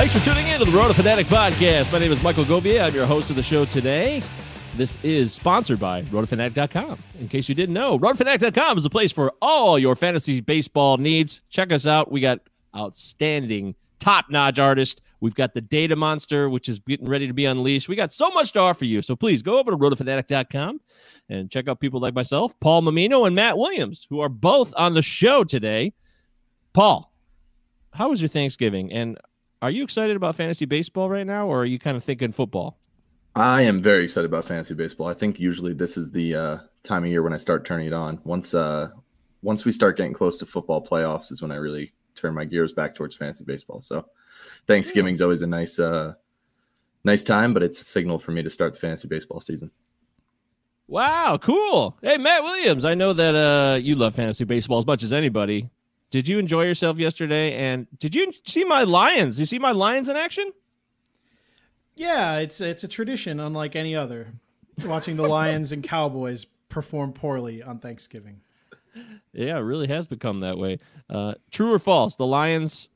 Thanks for tuning in to the Road Roto Fanatic Podcast. My name is Michael Govier. I'm your host of the show today. This is sponsored by RotoFanatic.com. In case you didn't know, RotoFanatic.com is the place for all your fantasy baseball needs. Check us out. We got outstanding, top-notch artists. We've got the Data Monster, which is getting ready to be unleashed. We got so much to offer you. So please go over to RotoFanatic.com and check out people like myself, Paul Mammino and Matt Williams, who are both on the show today. Paul, how was your Thanksgiving? And are you excited about fantasy baseball right now, or are you kind of thinking football? I am very excited about fantasy baseball. I think usually this is the uh, time of year when I start turning it on. Once uh, once we start getting close to football playoffs is when I really turn my gears back towards fantasy baseball. So Thanksgiving's always a nice uh, nice time, but it's a signal for me to start the fantasy baseball season. Wow, cool. Hey, Matt Williams, I know that uh, you love fantasy baseball as much as anybody. Did you enjoy yourself yesterday? And did you see my Lions? You see my Lions in action? Yeah, it's it's a tradition unlike any other. Watching the Lions and Cowboys perform poorly on Thanksgiving. Yeah, it really has become that way. Uh, true or false? The Lions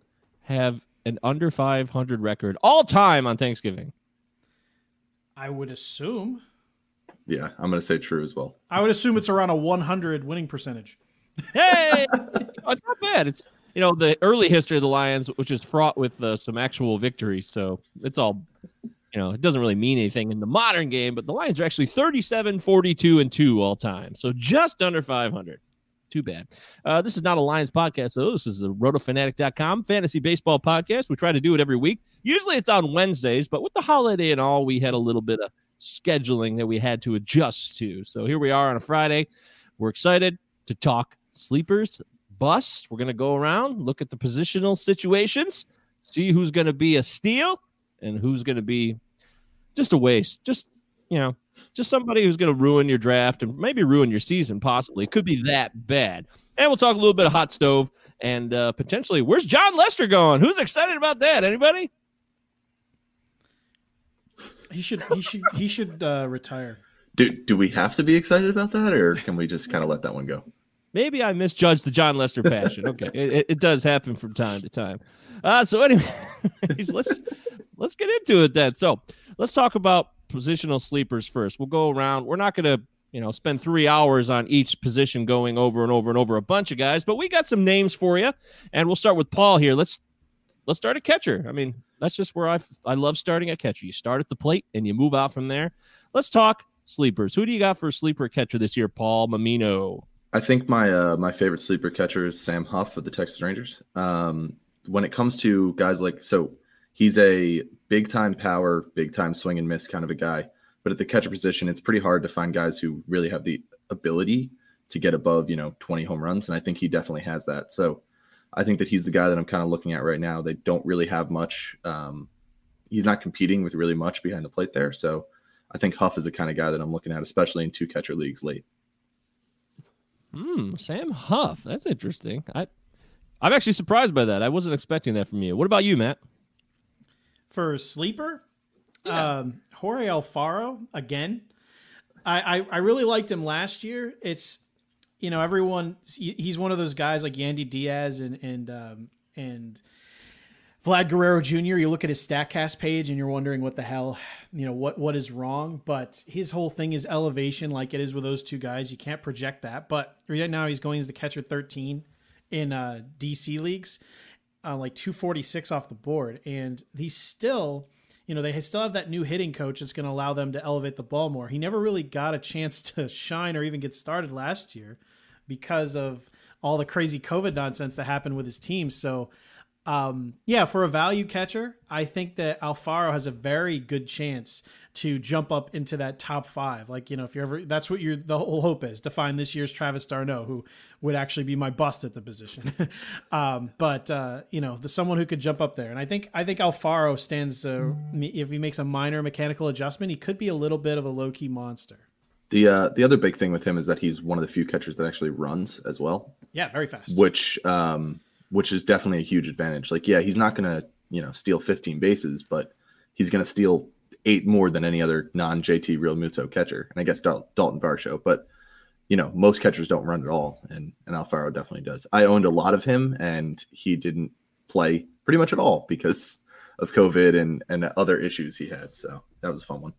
have an under 500 record all time on Thanksgiving. I would assume. Yeah, I'm going to say true as well. I would assume it's around a 100 winning percentage. Hey, oh, it's not bad. It's you know the early history of the Lions, which is fraught with uh, some actual victories. So it's all you know, it doesn't really mean anything in the modern game, but the Lions are actually 37, 42, and 2 all time. So just under 500. Too bad. Uh, this is not a Lions podcast, though. This is the rotofanatic.com fantasy baseball podcast. We try to do it every week. Usually it's on Wednesdays, but with the holiday and all, we had a little bit of scheduling that we had to adjust to. So here we are on a Friday. We're excited to talk sleepers, busts. We're going to go around, look at the positional situations, see who's going to be a steal and who's going to be just a waste. Just, you know, just somebody who's going to ruin your draft and maybe ruin your season, possibly. It could be that bad. And we'll talk a little bit of hot stove and uh, potentially where's Jon Lester going? Who's excited about that? Anybody? He should he should he should uh, retire. Do do we have to be excited about that, or can we just kind of let that one go? Maybe I misjudged the Jon Lester passion. Okay, it, it, does happen from time to time. Uh, so anyway, let's let's get into it then. So let's talk about positional sleepers first. We'll go around. We're not going to you know spend three hours on each position going over and over and over a bunch of guys, but we got some names for you, and we'll start with Paul here. Let's let's start a catcher. I mean, that's just where I I love starting a catcher. You start at the plate and you move out from there. Let's talk sleepers. Who do you got for a sleeper catcher this year, Paul Mammino? I think my uh, my favorite sleeper catcher is Sam Huff of the Texas Rangers. Um, when it comes to guys like so he's a big time power, big time swing and miss kind of a guy. But at the catcher position, it's pretty hard to find guys who really have the ability to get above, you know, 20 home runs. And I think he definitely has that. So I think that he's the guy that I'm kind of looking at right now. They don't really have much. Um, he's not competing with really much behind the plate there. So I think Huff is the kind of guy that I'm looking at, especially in two catcher leagues late. Hmm, Sam Huff. That's interesting. I I'm actually surprised by that. I wasn't expecting that from you. What about you, Matt? for sleeper, yeah. um, Jorge Alfaro again. I, I, I really liked him last year. It's you know everyone he's one of those guys like Yandy Diaz and and um, and Vlad Guerrero Jr. You look at his Statcast page and you're wondering what the hell you know what what is wrong. But his whole thing is elevation, like it is with those two guys. You can't project that. But right now he's going as the catcher 13 in uh, DC leagues uh, like 246 off the board, and he's still, you know, they still have that new hitting coach that's going to allow them to elevate the ball more. He never really got a chance to shine or even get started last year because of all the crazy COVID nonsense that happened with his team. So um, yeah, for a value catcher, I think that Alfaro has a very good chance to jump up into that top five. Like, you know, if you're ever, that's what your the whole hope is to find this year's Travis d'Arnaud, who would actually be my bust at the position. um, but, uh, you know, the someone who could jump up there. And I think, I think Alfaro stands, uh, if he makes a minor mechanical adjustment, he could be a little bit of a low key monster. The uh, the other big thing with him is that he's one of the few catchers that actually runs as well. Yeah, very fast. Which um, which is definitely a huge advantage. Like, yeah, he's not going to, you know, steal 15 bases, but he's going to steal eight more than any other non JT Realmuto catcher. And I guess Dal- Dalton Varsho, but you know, most catchers don't run at all. And, and Alfaro definitely does. I owned a lot of him and he didn't play pretty much at all because of COVID and and other issues he had. So that was a fun one.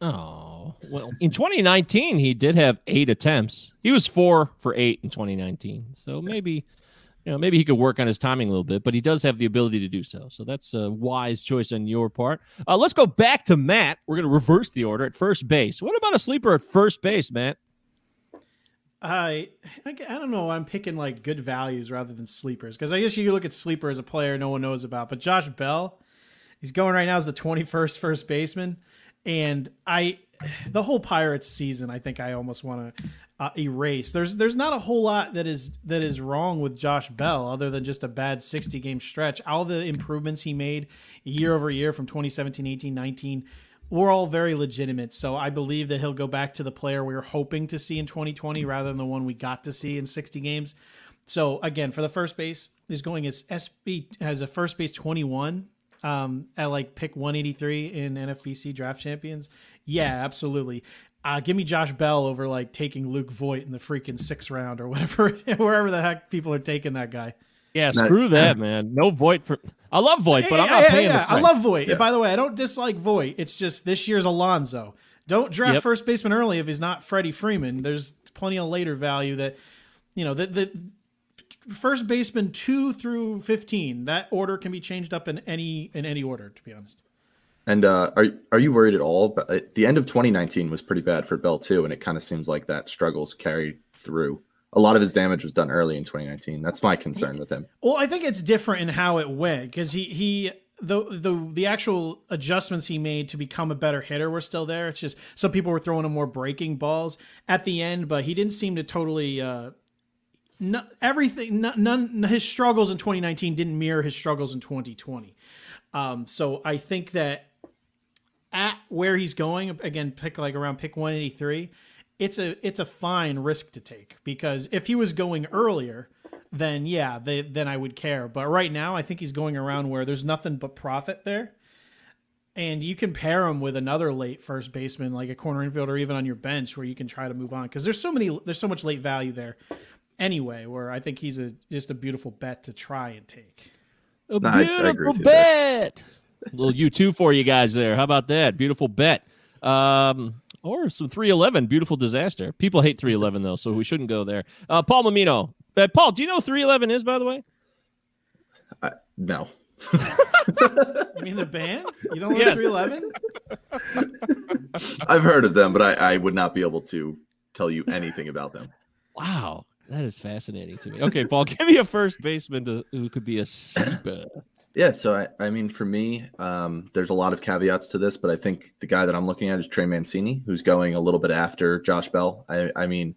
Oh well, in 2019 he did have eight attempts. He was four for eight in 2019. So maybe you know, maybe he could work on his timing a little bit, but he does have the ability to do so. So that's a wise choice on your part. Uh, let's go back to Matt. We're going to reverse the order at first base. What about a sleeper at first base, Matt? I I don't know. I'm picking like good values rather than sleepers because I guess you look at sleeper as a player no one knows about. But Josh Bell, he's going right now as the 21st first baseman, and I the whole Pirates season I think I almost want to uh, erase. There's there's not a whole lot that is that is wrong with Josh Bell other than just a bad 60 game stretch. All the improvements he made year over year from 2017, 18, 19 were all very legitimate. So I believe that he'll go back to the player we were hoping to see in 2020 rather than the one we got to see in 60 games. So again, for the first base, he's going as SB has a first base 21 um, at like pick 183 in NFBC draft champions. Yeah, absolutely. Uh, give me Josh Bell over like taking Luke Voit in the freaking sixth round or whatever, wherever the heck people are taking that guy. Yeah, screw that, man. No Voit for. I love Voit, but I'm not yeah, paying. Yeah, I love Voit. Yeah. By the way, I don't dislike Voit. It's just this year's Alonso. Don't draft yep. first baseman early if he's not Freddie Freeman. There's plenty of later value that, you know, the the first baseman two through fifteen. That order can be changed up in any in any order. To be honest. And uh, are are you worried at all? But uh, the end of 2019 was pretty bad for Bell too, and it kind of seems like that struggles carried through. A lot of his damage was done early in 2019. That's my concern with him. Well, I think it's different in how it went because he he the the the actual adjustments he made to become a better hitter were still there. It's just some people were throwing him more breaking balls at the end, but he didn't seem to totally. Uh, no, everything, none, his struggles in 2019 didn't mirror his struggles in 2020. Um, so I think that at where he's going again pick like around pick 183 it's a it's a fine risk to take because if he was going earlier then yeah they, then i would care. But right now i think he's going around where there's nothing but profit there. And you can pair him with another late first baseman like a corner infielder even on your bench where you can try to move on because there's so many there's so much late value there anyway where i think he's a just a beautiful bet to try and take. A beautiful I, I bet little U2 for you guys there. How about that? Beautiful bet. Um, or some 311, beautiful disaster. People hate 311 though, so we shouldn't go there. Uh, Paul Mammino. Uh, Paul, do you know 311 is, by the way? Uh, no. you mean the band? You don't know yes. 311? I've heard of them, but I, I would not be able to tell you anything about them. Wow. That is fascinating to me. Okay, Paul, give me a first baseman to, who could be a sleeper. Yeah, so I, I mean, for me, um, there's a lot of caveats to this, but I think the guy that I'm looking at is Trey Mancini, who's going a little bit after Josh Bell. I, I mean,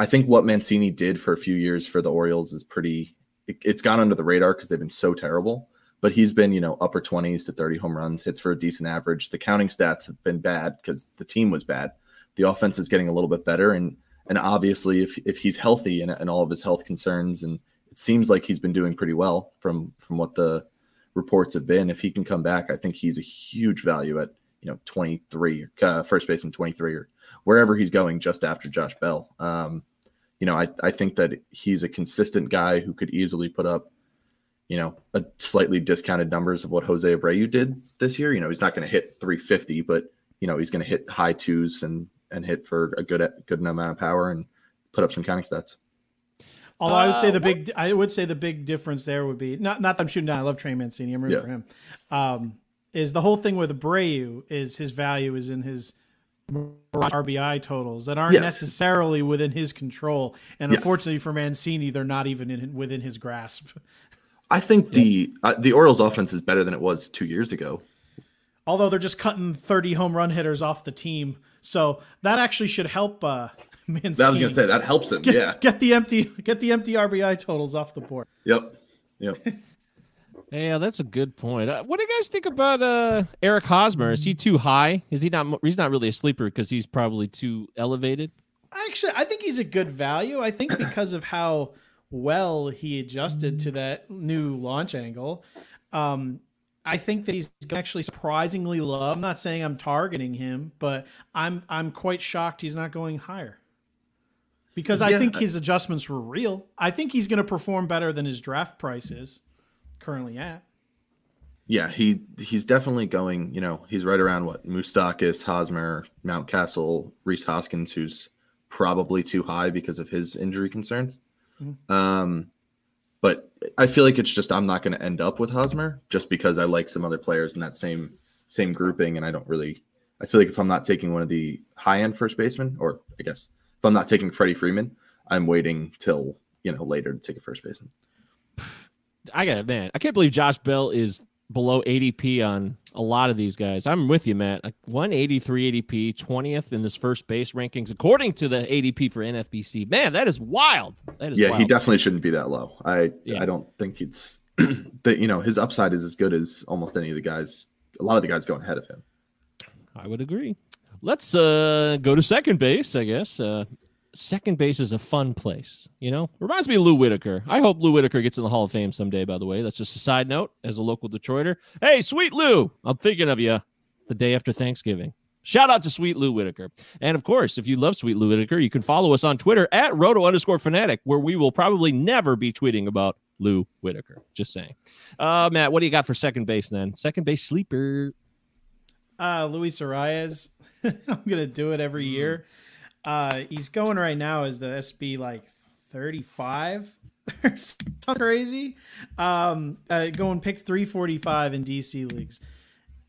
I think what Mancini did for a few years for the Orioles is pretty. It, it's gone under the radar because they've been so terrible. But he's been, you know, upper 20s to 30 home runs, hits for a decent average. The counting stats have been bad because the team was bad. The offense is getting a little bit better, and and obviously, if if he's healthy and, and all of his health concerns and it seems like he's been doing pretty well from from what the reports have been. If he can come back, I think he's a huge value at you know 23 uh, first baseman 23 or wherever he's going just after Josh Bell. Um, you know, I I think that he's a consistent guy who could easily put up you know a slightly discounted numbers of what Jose Abreu did this year. You know, he's not going to hit 350, but you know he's going to hit high twos and and hit for a good good amount of power and put up some counting stats. Although I would say the uh, big, I would say the big difference there would be not not that I'm shooting down. I love Trey Mancini. I'm rooting yeah. for him. Um, is the whole thing with Abreu is his value is in his RBI totals that aren't yes. necessarily within his control, and yes. unfortunately for Mancini, they're not even in, within his grasp. I think the uh, the Orioles offense is better than it was two years ago. Although they're just cutting 30 home run hitters off the team, so that actually should help uh, Mancini. That was gonna say that helps him. Get, yeah, get the empty get the empty RBI totals off the board. Yep, yep. yeah, that's a good point. Uh, what do you guys think about uh, Eric Hosmer? Is he too high? Is he not? He's not really a sleeper because he's probably too elevated. Actually, I think he's a good value. I think because of how well he adjusted to that new launch angle. Um, I think that he's actually surprisingly low. I'm not saying I'm targeting him, but I'm I'm quite shocked he's not going higher because I think his adjustments were real. I think he's going to perform better than his draft price is currently at. Yeah, he he's definitely going. You know, he's right around what Moustakas, Hosmer, Mountcastle, Rhys Hoskins, who's probably too high because of his injury concerns. Mm-hmm. Um, but I feel like it's just I'm not going to end up with Hosmer just because I like some other players in that same same grouping, and I don't really. I feel like if I'm not taking one of the high end first basemen, or I guess if I'm not taking Freddie Freeman, I'm waiting till you know later to take a first baseman. I got it, man. I can't believe Josh Bell is below ADP on a lot of these guys. I'm with you, Matt. Like 183 ADP, 20th in this first base rankings, according to the ADP for NFBC. Man, that is wild. That is yeah, wild. he definitely shouldn't be that low. I yeah. I don't think it's that you know his upside is as good as almost any of the guys. A lot of the guys going ahead of him. I would agree. Let's uh, go to second base, I guess. Uh, second base is a fun place. You know, reminds me of Lou Whitaker. I hope Lou Whitaker gets in the Hall of Fame someday. By the way, that's just a side note. As a local Detroiter, hey, sweet Lou, I'm thinking of you. The day after Thanksgiving. Shout out to Sweet Lou Whitaker. And of course, if you love Sweet Lou Whitaker, you can follow us on Twitter at roto underscore fanatic, where we will probably never be tweeting about Lou Whitaker. Just saying. Uh, Matt, what do you got for second base then? Second base sleeper. Uh, Luis Arraez. I'm going to do it every year. Mm. Uh, he's going right now as the SB like 35 or something crazy. Um, uh, going pick 345 in DC leagues.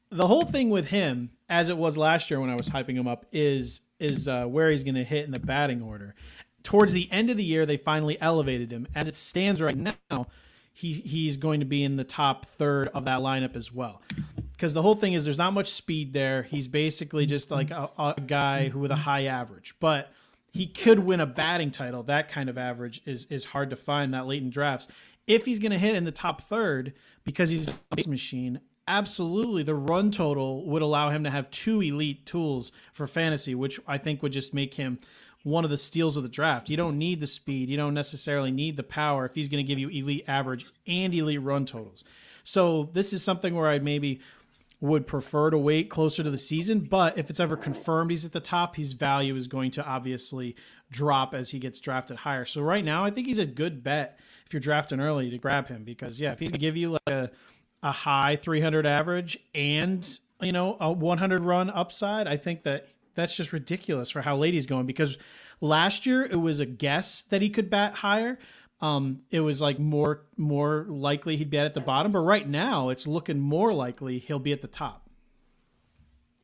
The whole thing with him, as it was last year when I was hyping him up, is is uh, where he's going to hit in the batting order. Towards the end of the year, they finally elevated him. As it stands right now, he he's going to be in the top third of that lineup as well because the whole thing is there's not much speed there. He's basically just like a, a, guy who with a high average, but he could win a batting title. That kind of average is is hard to find that late in drafts. If he's going to hit in the top third because he's a base machine, absolutely the run total would allow him to have two elite tools for fantasy, which I think would just make him one of the steals of the draft. You don't need the speed, you don't necessarily need the power if he's going to give you elite average and elite run totals. So this is something where I'd maybe would prefer to wait closer to the season. But if it's ever confirmed he's at the top, his value is going to obviously drop as he gets drafted higher. So right now, I think he's a good bet if you're drafting early to grab him because yeah, if he's gonna give you like a, a high 300 average and you know a 100 run upside, I think that that's just ridiculous for how late he's going because last year it was a guess that he could bat higher um, it was like more more likely he'd be at the bottom. But right now, it's looking more likely he'll be at the top.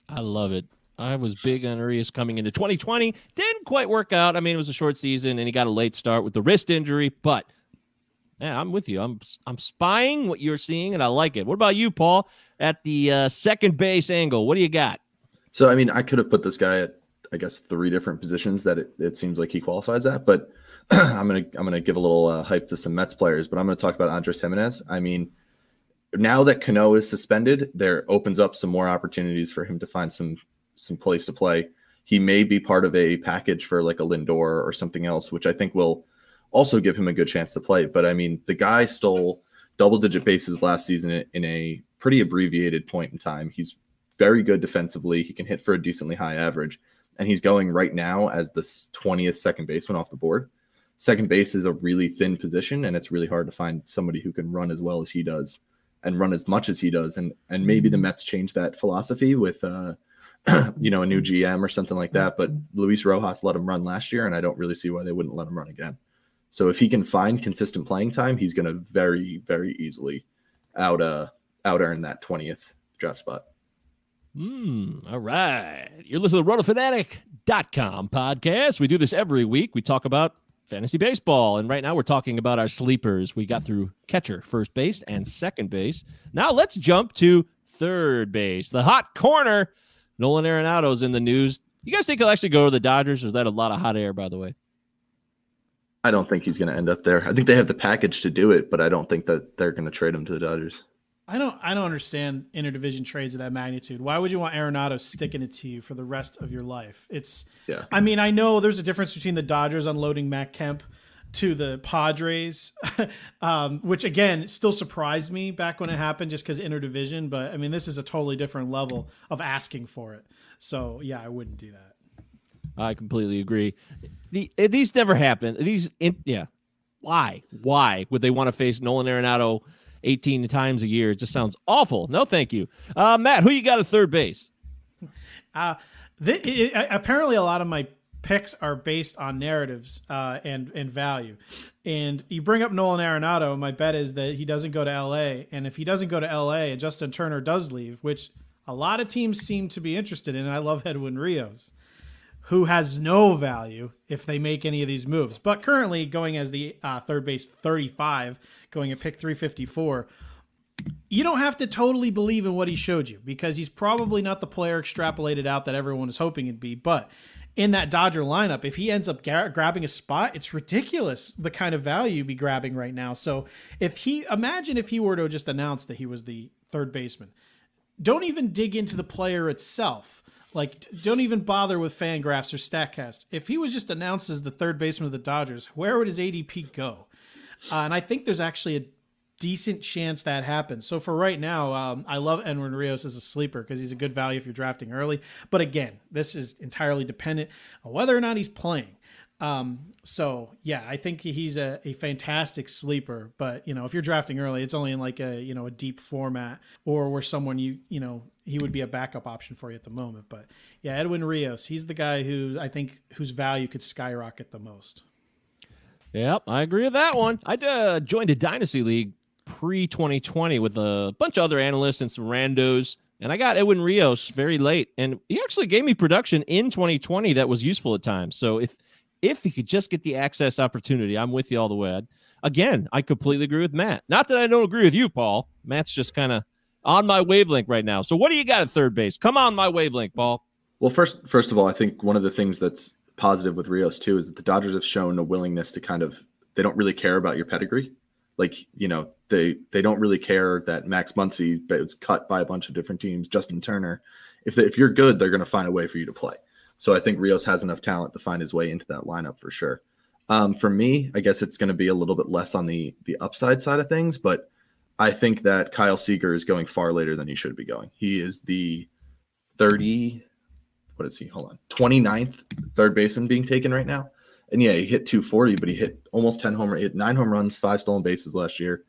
I love it. I was big on Urias coming into 2020. Didn't quite work out. I mean, it was a short season, and he got a late start with the wrist injury. But yeah, I'm with you. I'm I'm spying what you're seeing, and I like it. What about you, Paul? At the uh, second base angle, what do you got? So, I mean, I could have put this guy at, I guess, three different positions that it, it seems like he qualifies at, but I'm gonna I'm gonna give a little uh, hype to some Mets players, but I'm gonna talk about Andrés Giménez. I mean, now that Cano is suspended, there opens up some more opportunities for him to find some some place to play. He may be part of a package for like a Lindor or something else, which I think will also give him a good chance to play. But I mean, the guy stole double digit bases last season in a pretty abbreviated point in time. He's very good defensively. He can hit for a decently high average, and he's going right now as the 20th second baseman off the board second base is a really thin position and it's really hard to find somebody who can run as well as he does and run as much as he does and and maybe the mm-hmm. Mets change that philosophy with uh you know a new GM or something like that but Luis Rojas let him run last year and I don't really see why they wouldn't let him run again so if he can find consistent playing time he's going to very very easily out uh out earn that 20th draft spot Hmm. All right. You're listening to the rotofanatic.com podcast. We do this every week. We talk about fantasy baseball. And right now we're talking about our sleepers. We got through catcher, first base, and second base. Now let's jump to third base. The hot corner. Nolan Arenado's in the news. You guys think he'll actually go to the Dodgers? Or is that a lot of hot air, by the way? I don't think he's going to end up there. I think they have the package to do it, but I don't think that they're going to trade him to the Dodgers. I don't I don't understand interdivision trades of that magnitude. Why would you want Arenado sticking it to you for the rest of your life? It's yeah. I mean, I know there's a difference between the Dodgers unloading Matt Kemp to the Padres, um, which again still surprised me back when it happened just because interdivision. But I mean, this is a totally different level of asking for it. So yeah, I wouldn't do that. I completely agree. The, these never happen. These, in, yeah. Why? Why would they want to face Nolan Arenado? 18 times a year. It just sounds awful. No, thank you. Uh, Matt, who you got at third base? Uh, th- it, it, apparently, a lot of my picks are based on narratives uh, and and value. And you bring up Nolan Arenado. My bet is that he doesn't go to L.A. And if he doesn't go to L.A. and Justin Turner does leave, which a lot of teams seem to be interested in, I love Edwin Rios, who has no value if they make any of these moves. But currently going as the uh, third base 35, going at pick 354 you don't have to totally believe in what he showed you because he's probably not the player extrapolated out that everyone is hoping it'd be. But in that Dodger lineup, if he ends up ga- grabbing a spot, it's ridiculous the kind of value you'd be grabbing right now. So if he imagine if he were to just announce that he was the third baseman, don't even dig into the player itself. Like, don't even bother with Fangraphs or Statcast. If he was just announced as the third baseman of the Dodgers, where would his ADP go? Uh, and I think there's actually a decent chance that happens. So for right now, um, I love Edwin Rios as a sleeper because he's a good value if you're drafting early. But again, this is entirely dependent on whether or not he's playing. Um, so yeah, I think he's a, a fantastic sleeper. But you know, if you're drafting early, it's only in like a you know a deep format or where someone you you know he would be a backup option for you at the moment. But yeah, Edwin Rios, he's the guy who I think whose value could skyrocket the most. Yep, I agree with that one. I uh, joined a dynasty league pre 2020 with a bunch of other analysts and some randos. And I got Edwin Rios very late, and he actually gave me production in 2020 that was useful at times. So if if he could just get the access opportunity, I'm with you all the way. Again, I completely agree with Matt. Not that I don't agree with you, Paul. Matt's just kind of on my wavelength right now. So what do you got at third base? Come on my wavelength, Paul. Well, first first of all, I think one of the things that's positive with Rios too is that the Dodgers have shown a willingness to kind of they don't really care about your pedigree like you know they they don't really care that Max Muncy was cut by a bunch of different teams. Justin Turner, if they, if you're good, they're going to find a way for you to play. So I think Rios has enough talent to find his way into that lineup for sure. Um, for me, I guess it's going to be a little bit less on the the upside side of things, but I think that Kyle Seager is going far later than he should be going. He is the 30 what is he? Hold on. 29th third baseman being taken right now. And yeah, he hit 240, but he hit almost 10 home, he hit nine home runs, five stolen bases last year.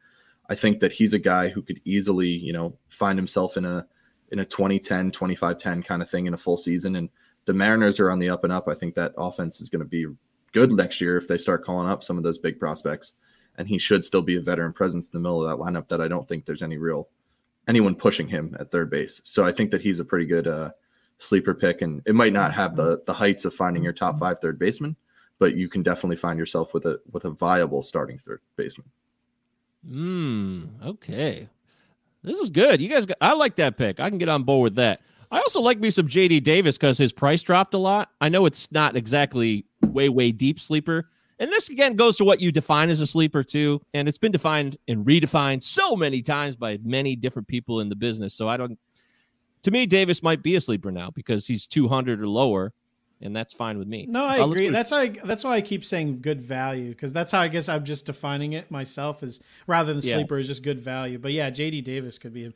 I think that he's a guy who could easily, you know, find himself in a in a 2010, 25-10 kind of thing in a full season. And the Mariners are on the up and up. I think that offense is going to be good next year if they start calling up some of those big prospects. And he should still be a veteran presence in the middle of that lineup that I don't think there's any real anyone pushing him at third base. So I think that he's a pretty good uh, sleeper pick, and it might not have the the heights of finding your top five third baseman, but you can definitely find yourself with a with a viable starting third baseman. Hmm. Okay. This is good. You guys, got, I like that pick. I can get on board with that. I also like me some JD Davis because his price dropped a lot. I know it's not exactly way, way deep sleeper. And this again goes to what you define as a sleeper, too. And it's been defined and redefined so many times by many different people in the business. So I don't, to me, Davis might be a sleeper now because he's 200 or lower and that's fine with me. No, I uh, agree. That's why that's why I keep saying good value because that's how I guess I'm just defining it myself as rather than yeah. sleeper is just good value. But yeah, JD Davis could be.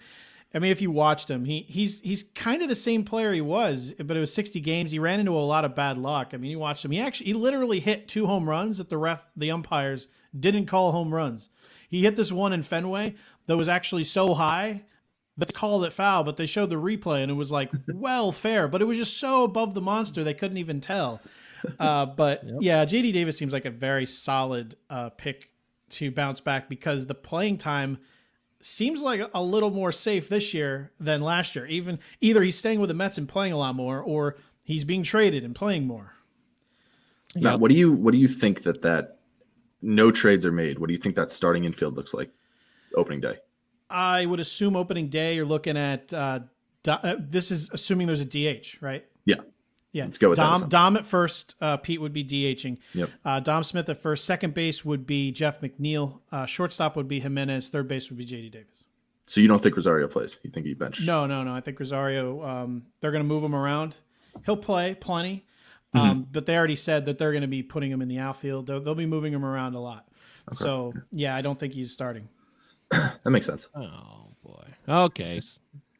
I mean, if you watched him, he he's he's kind of the same player he was, but it was 60 games. He ran into a lot of bad luck. I mean, you watched him. He actually he literally hit two home runs that the ref the umpires didn't call home runs. He hit this one in Fenway that was actually so high that they called it foul, but they showed the replay and it was like well fair, but it was just so above the monster they couldn't even tell. Uh, but yep. yeah, JD Davis seems like a very solid uh, pick to bounce back because the playing time seems like a little more safe this year than last year. Even either he's staying with the Mets and playing a lot more, or he's being traded and playing more. Now, yep. what do you what do you think that that no trades are made? What do you think that starting infield looks like opening day? I would assume opening day you're looking at uh, uh, this is assuming there's a DH, right? Yeah. Yeah. Let's go with Dom, that. Dom at first. Uh, Pete would be DHing. Yep. Uh, Dom Smith at first. Second base would be Jeff McNeil. Uh, shortstop would be Giménez. Third base would be JD Davis. So you don't think Rosario plays? You think he bench? No, no, no. I think Rosario. Um, they're going to move him around. He'll play plenty, um, mm-hmm. but they already said that they're going to be putting him in the outfield. They'll, they'll be moving him around a lot. Okay. So yeah, I don't think he's starting. that makes sense. Oh boy. Okay.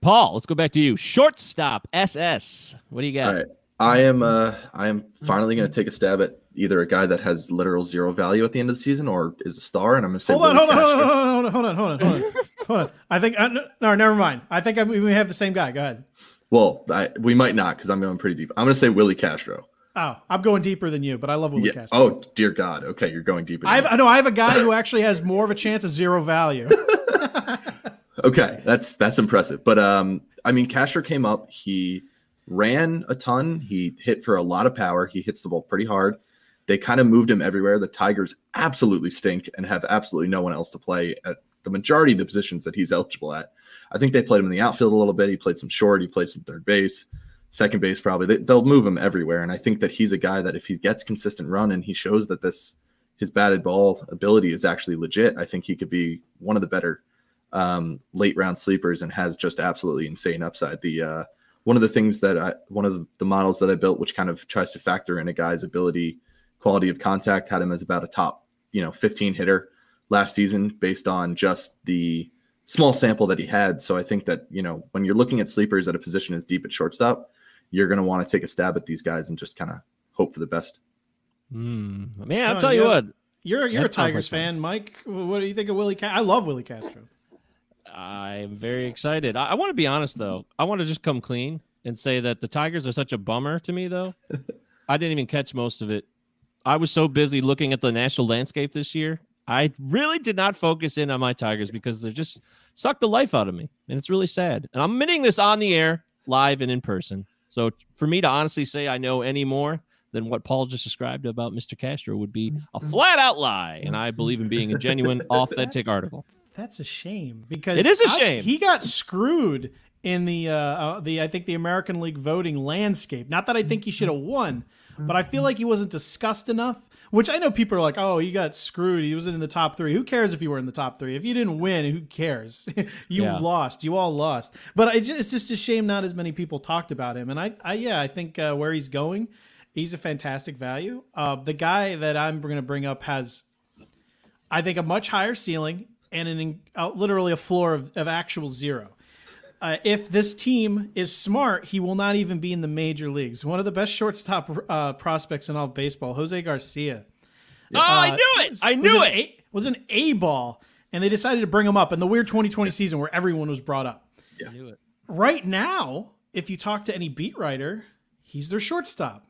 Paul, let's go back to you. Shortstop SS. What do you got? I am uh I am finally going to take a stab at either a guy that has literal zero value at the end of the season or is a star, and I'm going to say hold on, hold on, hold on, hold on, hold on, hold on, hold on. Hold on. I think uh, no, never mind. I think I, we have the same guy. Go ahead. Well, I, we might not because I'm going pretty deep. I'm going to say Willi Castro. Oh, I'm going deeper than you, but I love Willi yeah. Castro. Oh, dear God. Okay, you're going deeper. I know I have a guy who actually has more of a chance of zero value. okay, that's that's impressive. But um, I mean, Castro came up. He ran a ton. He hit for a lot of power. He hits the ball pretty hard. They kind of moved him everywhere. The Tigers absolutely stink and have absolutely no one else to play at the majority of the positions that he's eligible at. I think they played him in the outfield a little bit. He played some short. He played some third base, second base probably. They, they'll move him everywhere, and I think that he's a guy that if he gets consistent run and he shows that this his batted ball ability is actually legit, I think he could be one of the better um, late round sleepers and has just absolutely insane upside. The uh, one of the things that I one of the models that I built, which kind of tries to factor in a guy's ability, quality of contact, had him as about a top you know 15 hitter last season based on just the small sample that he had. So I think that, you know, when you're looking at sleepers at a position as deep at shortstop, you're going to want to take a stab at these guys and just kind of hope for the best. Mm. Man, I'll no, tell you what. You're you're a Tigers fan, Mike. What do you think of Willi? Ca- I love Willi Castro. I'm very excited. I, I want to be honest though. I want to just come clean and say that the Tigers are such a bummer to me though. I didn't even catch most of it. I was so busy looking at the national landscape this year I really did not focus in on my Tigers because they just sucked the life out of me. And it's really sad. And I'm admitting this on the air, live and in person. So for me to honestly say I know any more than what Paul just described about Mr. Castro would be a mm-hmm. flat out lie. And I believe in being a genuine, authentic article. That's a shame because it is a shame. He got screwed in the uh, uh, the I think the American League voting landscape. Not that I think he should have won, but I feel like he wasn't discussed enough which I know people are like, oh, you got screwed. He wasn't in the top three. Who cares if you were in the top three? If you didn't win, who cares? you yeah. lost. You all lost. But it's just a shame not as many people talked about him. And I, I yeah, I think uh, where he's going, he's a fantastic value. Uh, the guy that I'm going to bring up has, I think, a much higher ceiling and an uh, literally a floor of, of actual zero uh, if this team is smart, he will not even be in the major leagues. One of the best shortstop uh, prospects in all of baseball, Jose Garcia. Oh, uh, I knew it! I knew was it. A, was an A ball, and they decided to bring him up in the weird 2020 season where everyone was brought up. Yeah. Right now, if you talk to any beat writer, he's their shortstop.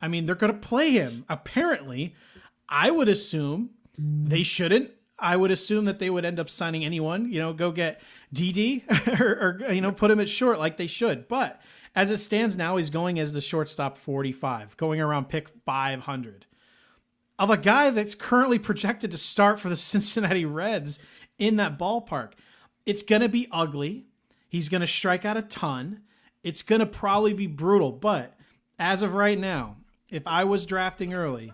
I mean, they're going to play him. Apparently, I would assume they shouldn't I would assume that they would end up signing anyone, you know, go get Didi or, or, you know, put him at short like they should. But as it stands now, he's going as the shortstop 45, going around pick 500 of a guy that's currently projected to start for the Cincinnati Reds in that ballpark. It's going to be ugly. He's going to strike out a ton. It's going to probably be brutal. But as of right now, if I was drafting early,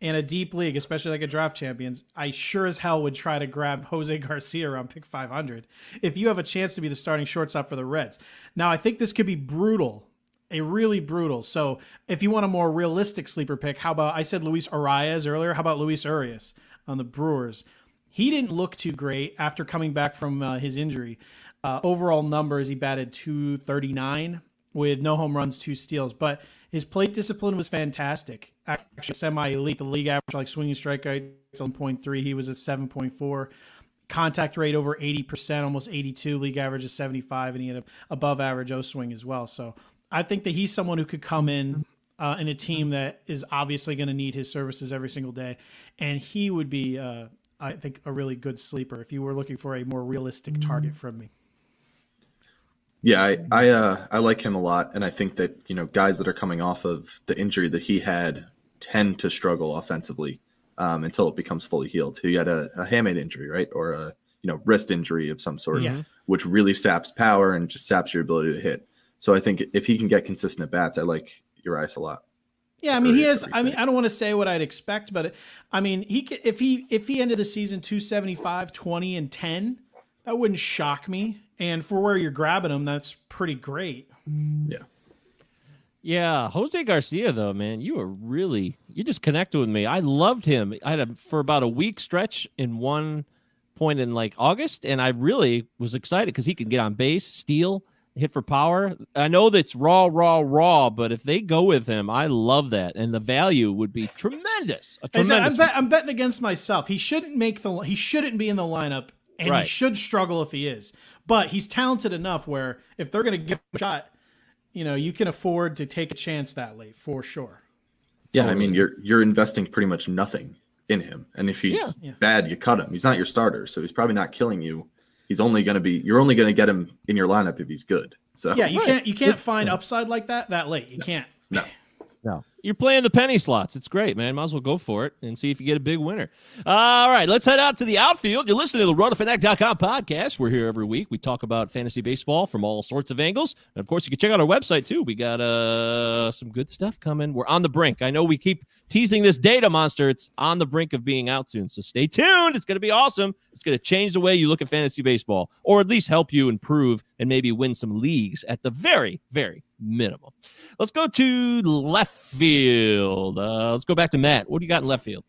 in a deep league, especially like a draft champions, I sure as hell would try to grab Jose Garcia around pick 500 if you have a chance to be the starting shortstop for the Reds. Now, I think this could be brutal, a really brutal. So, if you want a more realistic sleeper pick, how about I said Luis Arraez earlier? How about Luis Urias on the Brewers? He didn't look too great after coming back from uh, his injury. Uh, overall numbers, he batted 239 with no home runs, two steals, but his plate discipline was fantastic. Actually, semi elite. The league average, like swinging strike rate, 7.3. He was at 7.4. Contact rate over 80%, almost 82. League average is 75, and he had a above average O swing as well. So I think that he's someone who could come in uh, in a team that is obviously going to need his services every single day. And he would be, uh, I think, a really good sleeper if you were looking for a more realistic target from me. Yeah, I I, uh, I like him a lot, and I think that you know guys that are coming off of the injury that he had tend to struggle offensively um, until it becomes fully healed. He had a, a hamate injury, right, or a you know wrist injury of some sort, yeah. which really saps power and just saps your ability to hit. So I think if he can get consistent at bats, I like Urias a lot. Yeah, I mean he has. I mean I don't want to say what I'd expect, but I mean he if he if he ended the season 275, 20 and 10, that wouldn't shock me. And for where you're grabbing them, that's pretty great. Yeah. Yeah, Jose Garcia though, man, you are really you just connected with me. I loved him. I had him for about a week stretch in one point in like August, and I really was excited because he can get on base, steal, hit for power. I know that's raw, raw, raw, but if they go with him, I love that, and the value would be tremendous. tremendous I'm, bet, I'm betting against myself. He shouldn't make the. He shouldn't be in the lineup and Right. he should struggle if he is. But he's talented enough where if they're going to give him a shot, you know, you can afford to take a chance that late for sure. Yeah, I mean you're you're investing pretty much nothing in him, and if he's Yeah. Yeah. bad, you cut him. He's not your starter, so he's probably not killing you. He's only going to be you're only going to get him in your lineup if he's good. So Yeah, you Right. can't you can't find upside like that that late. You can't. no. You're playing the penny slots. It's great, man. Might as well go for it and see if you get a big winner. All right, let's head out to the outfield. You're listening to the RotoFanatic.com podcast. We're here every week. We talk about fantasy baseball from all sorts of angles. And of course, you can check out our website too. We got uh some good stuff coming. We're on the brink. I know we keep teasing this data monster. It's on the brink of being out soon. So stay tuned. It's going to be awesome. It's going to change the way you look at fantasy baseball or at least help you improve and maybe win some leagues at the very, very minimum. Let's go to left field. Uh, let's go back to Matt. What do you got in left field?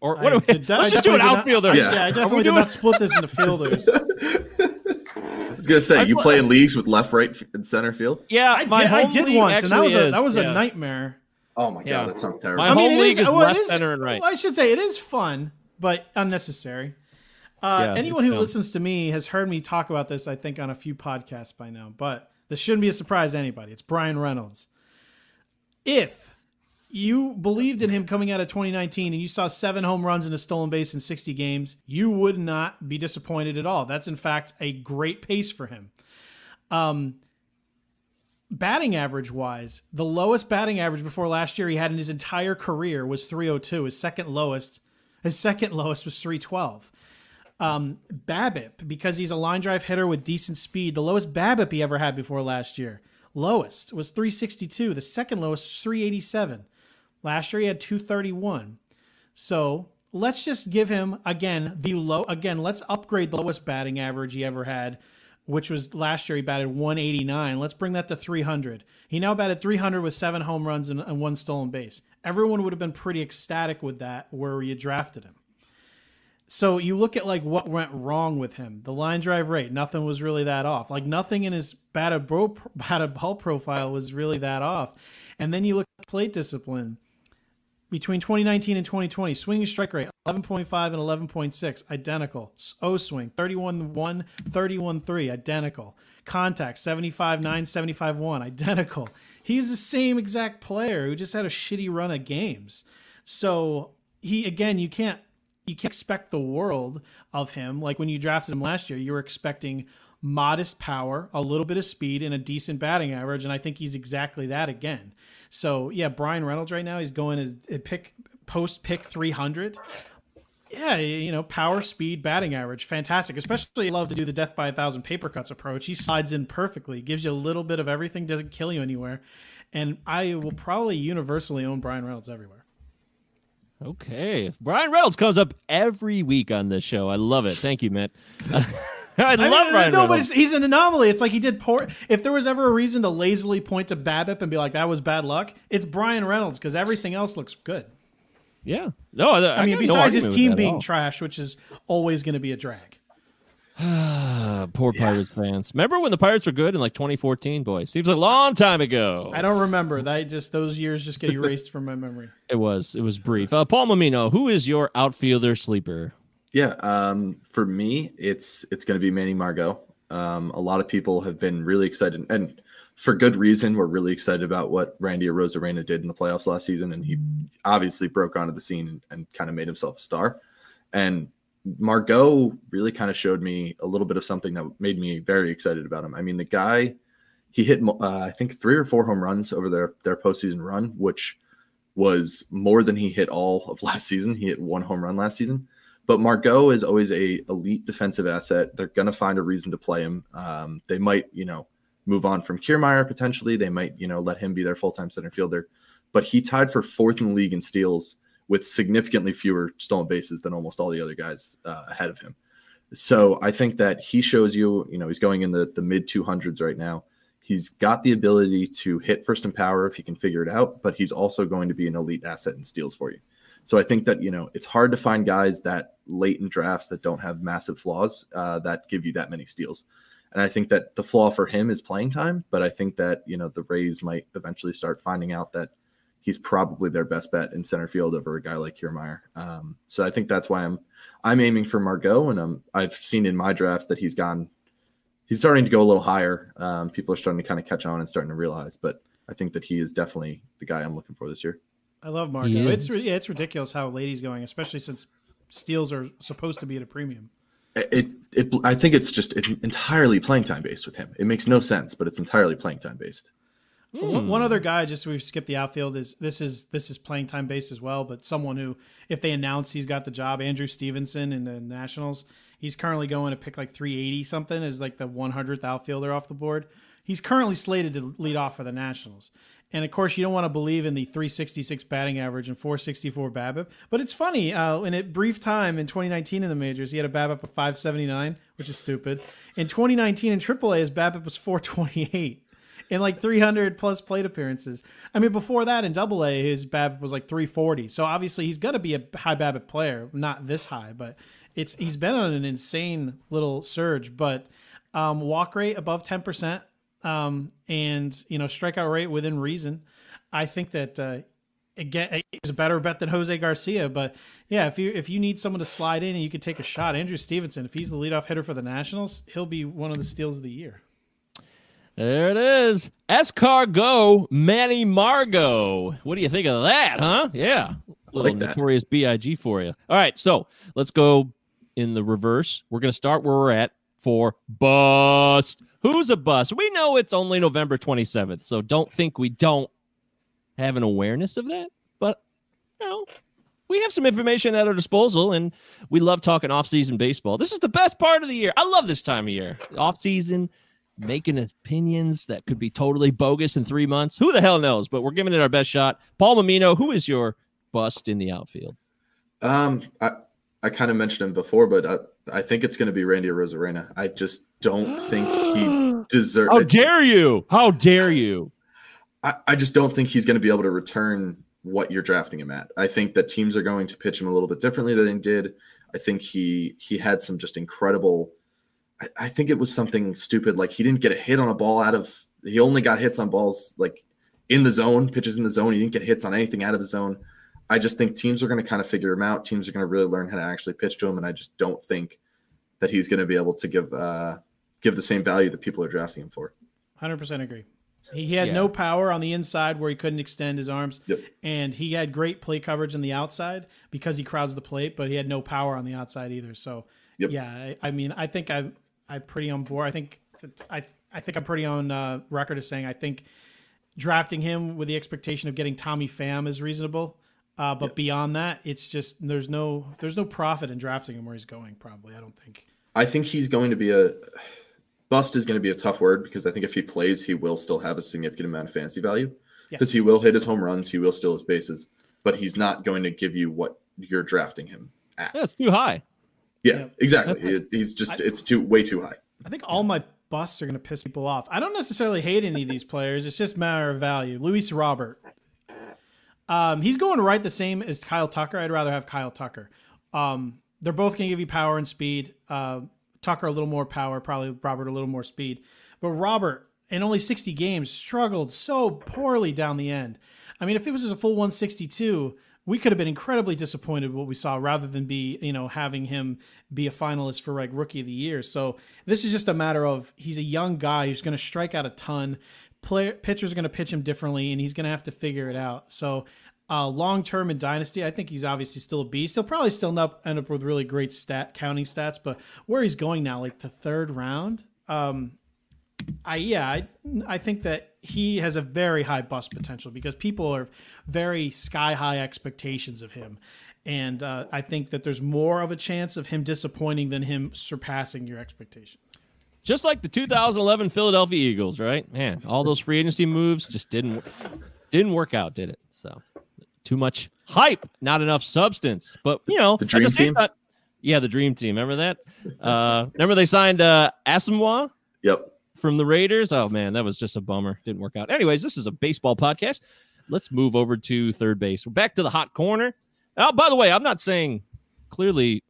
Or what? I do we, did- let's just do an definitely did not- outfielder. Yeah. Yeah, I definitely did doing- not split this into fielders. I was going to say I you pl- play in leagues with left, right, and center field. Yeah, I my did, I home did once, and that actually was a is, that was yeah. a nightmare. Oh my god, Yeah. that sounds terrible. My I mean, home league is well, left, it is- center, and right. well, I should say it is fun, but unnecessary. Uh, Yeah, anyone who dumb. listens to me has heard me talk about this, I think, on a few podcasts by now. But this shouldn't be a surprise to anybody. It's Bryan Reynolds. If you believed in him coming out of 2019 and you saw seven home runs and a stolen base in 60 games, you would not be disappointed at all. That's in fact a great pace for him. Um, batting average wise, the lowest batting average before last year he had in his entire career was 302. His second lowest, his second lowest was 312. Um, BABIP, because he's a line drive hitter with decent speed, the lowest BABIP he ever had before last year, lowest was 362. The second lowest was 387. Last year he had 231. So let's just give him again the low again. Let's upgrade the lowest batting average he ever had, which was last year he batted 189. Let's bring that to 300. He now batted 300 with seven home runs and, and one stolen base. Everyone would have been pretty ecstatic with that where you drafted him. So you look at like what went wrong with him. The line drive rate, nothing was really that off. Like nothing in his batted bro, batted ball profile was really that off. And then you look at plate discipline between 2019 and 2020, swinging strike rate 11.5 and 11.6, identical. O swing 31.1, 31.3, identical. Contact 75.9, 75.1, identical. He's the same exact player who just had a shitty run of games. So he again, you can't you can't expect the world of him. Like when you drafted him last year, you were expecting modest power, a little bit of speed, and a decent batting average. And I think he's exactly that again. So yeah, Bryan Reynolds right now he's going as pick post pick three hundred. Yeah, you know, power, speed, batting average, fantastic. Especially love to do the death by a thousand paper cuts approach. He slides in perfectly, gives you a little bit of everything, doesn't kill you anywhere. And I will probably universally own Bryan Reynolds everywhere. Okay. Bryan Reynolds comes up every week on this show. I love it. Thank you, Matt. I, I love mean, Bryan no, but Reynolds. it's, he's an anomaly. It's like he did poor. If there was ever a reason to lazily point to BABIP and be like, "That was bad luck," it's Bryan Reynolds because everything else looks good. yeah. No, I, I, mean, got no besides his team being trash, which is always going to be a drag. Ah, poor Pirates fans. Remember when the Pirates were good in like 2014? Boy, seems like a long time ago. I don't remember. That just those years just get erased from my memory. It was. It was brief. Uh, Paul Mammino, who is your outfielder sleeper? Yeah, um, for me, it's it's going to be Manny Margot. Um, a lot of people have been really excited, and for good reason. We're really excited about what Randy Arozarena did in the playoffs last season, and he obviously broke onto the scene and, and kind of made himself a star. And Margot really kind of showed me a little bit of something that made me very excited about him. I mean, the guy he hit uh, I think three or four home runs over their their postseason run, which was more than he hit all of last season. He hit one home run last season. But Margot is always a elite defensive asset. They're going to find a reason to play him. Um, they might, you know, move on from Kiermaier potentially. They might, you know, let him be their full time center fielder. But he tied for fourth in the league in steals with significantly fewer stolen bases than almost all the other guys uh, ahead of him. So I think that he shows you, you know, he's going in the, the mid 200s right now. He's got the ability to hit first in power if he can figure it out, but he's also going to be an elite asset in steals for you. So I think that you know it's hard to find guys that late in drafts that don't have massive flaws uh, that give you that many steals. And I think that the flaw for him is playing time, but I think that you know the Rays might eventually start finding out that he's probably their best bet in center field over a guy like Kiermaier. Um, so I think that's why I'm I'm aiming for Margot, and I'm I've seen in my drafts that he's gone he's starting to go a little higher. Um, people are starting to kind of catch on and starting to realize, but I think that he is definitely the guy I'm looking for this year. I love Margot. It's yeah, it's ridiculous how late he's going, especially since steals are supposed to be at a premium. It, it, I think it's just it's entirely playing time based with him. It makes no sense, but it's entirely playing time based. Hmm. One other guy, just so we've skipped the outfield, is this is this is playing time based as well. But someone who, if they announce he's got the job, Andrew Stevenson in the Nationals, he's currently going to pick like 380 something as like the 100th outfielder off the board. He's currently slated to lead off for the Nationals. And of course, you don't want to believe in the 366 batting average and 464 BABIP. But it's funny. Uh, in a brief time in 2019 in the majors, he had a BABIP of 579, which is stupid. In 2019 in AAA, his BABIP was 428 in like 300 plus plate appearances. I mean, before that in Double A, his BABIP was like 340. So obviously, he's to be a high BABIP player. Not this high, but it's he's been on an insane little surge. But um, walk rate above 10 percent, um, and you know strikeout rate within reason. I think that. Uh, again he's a better bet than Jose Garcia. But yeah, if you if you need someone to slide in and you could take a shot, Andrew Stevenson, if he's the leadoff hitter for the Nationals, he'll be one of the steals of the year. There it is. Escargot, Manny Margot. What do you think of that, huh? Yeah. Little like notorious BIG for you. All right, so let's go in the reverse. We're going to start where we're at for bust. Who's a bust? We know it's only November 27th, so don't think we don't have an awareness of that. But, you know, we have some information at our disposal, and we love talking off-season baseball. This is the best part of the year. I love this time of year. Off-season – making opinions that could be totally bogus in three months. Who the hell knows? But we're giving it our best shot. Paul Mammino, who is your bust in the outfield? Um, I I kind of mentioned him before, but I, I think it's going to be Randy Arozarena. I just don't think he deserves. How dare you? How dare you? I, I just don't think he's going to be able to return what you're drafting him at. I think that teams are going to pitch him a little bit differently than they did. I think he he had some just incredible I, I think it was something stupid. Like he didn't get a hit on a ball out of. He only got hits on balls like in the zone, pitches in the zone. He didn't get hits on anything out of the zone. I just think teams are going to kind of figure him out. Teams are going to really learn how to actually pitch to him, and I just don't think that he's going to be able to give uh, give the same value that people are drafting him for. Hundred percent agree. He had yeah. no power on the inside where he couldn't extend his arms, yep. and he had great play coverage on the outside because he crowds the plate, but he had no power on the outside either. So, yep. yeah, I, I mean, I think I I'm pretty on board. I think I I think I'm pretty on uh, record as saying I think drafting him with the expectation of getting Tommy Pham is reasonable. Uh, but yep. beyond that, it's just there's no there's no profit in drafting him where he's going. Probably, I don't think. I think he's going to be a bust is going to be a tough word because I think if he plays, he will still have a significant amount of fantasy value because he will hit his home runs, he will steal his bases, but he's not going to give you what you're drafting him at. Yeah, it's too high. Yeah, yeah. exactly. he's just I, it's too way too high. I think all my busts are going to piss people off. I don't necessarily hate any of these players. It's just matter of value. Luis Robert. Um, he's going right the same as Kyle Tucker. I'd rather have Kyle Tucker. Um, they're both going to give you power and speed. Uh, Tucker a little more power, probably Robert a little more speed. But Robert, in only 60 games, struggled so poorly down the end. I mean, if it was just a full 162, we could have been incredibly disappointed what we saw rather than be, you know, having him be a finalist for like rookie of the year. So this is just a matter of he's a young guy who's going to strike out a ton. Player pitchers are going to pitch him differently, and he's going to have to figure it out. So uh, long term in dynasty, I think he's obviously still a beast. He'll probably still end up end up with really great stat counting stats, but where he's going now, like the third round, um, I yeah, I I think that he has a very high bust potential because people are very sky high expectations of him. And uh, I think that there's more of a chance of him disappointing than him surpassing your expectations. Just like the 2011 Philadelphia Eagles, right? Man, all those free agency moves just didn't didn't work out, did it? So too much hype, not enough substance. But you know, the dream the team. Time, yeah, the dream team. Remember that? Uh, remember they signed uh, Asomugha? Yep from the Raiders. Oh man, that was just a bummer. Didn't work out. Anyways, this is a baseball podcast. Let's move over to third base. We're back to the hot corner. Oh, by the way, I'm not saying clearly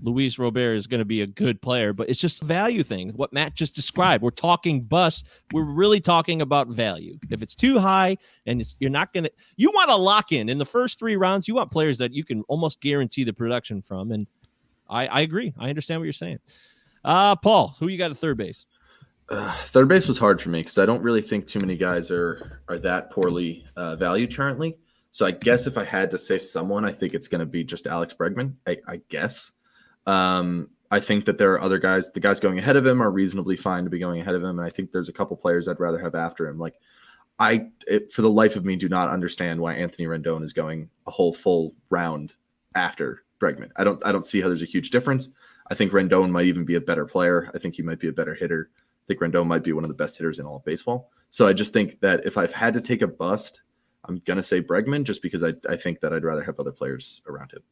Luis Robert is going to be a good player, but it's just a value thing. What Matt just described. We're talking bust. We're really talking about value. If it's too high and you're not going to, you want to lock in in the first three rounds. You want players that you can almost guarantee the production from. And I, I agree. I understand what you're saying. Uh, Paul, who you got at third base? Uh, third base was hard for me because I don't really think too many guys are are that poorly uh, valued currently. So I guess if I had to say someone, I think it's going to be just Alex Bregman. I, I guess. Um, I think that there are other guys. The guys going ahead of him are reasonably fine to be going ahead of him, and I think there's a couple players I'd rather have after him. Like I, it, for the life of me, do not understand why Anthony Rendon is going a whole full round after Bregman. I don't. I don't see how there's a huge difference. I think Rendon might even be a better player. I think he might be a better hitter. I think Rendon might be one of the best hitters in all of baseball. So I just think that if I've had to take a bust, I'm gonna say Bregman just because I, I think that I'd rather have other players around him.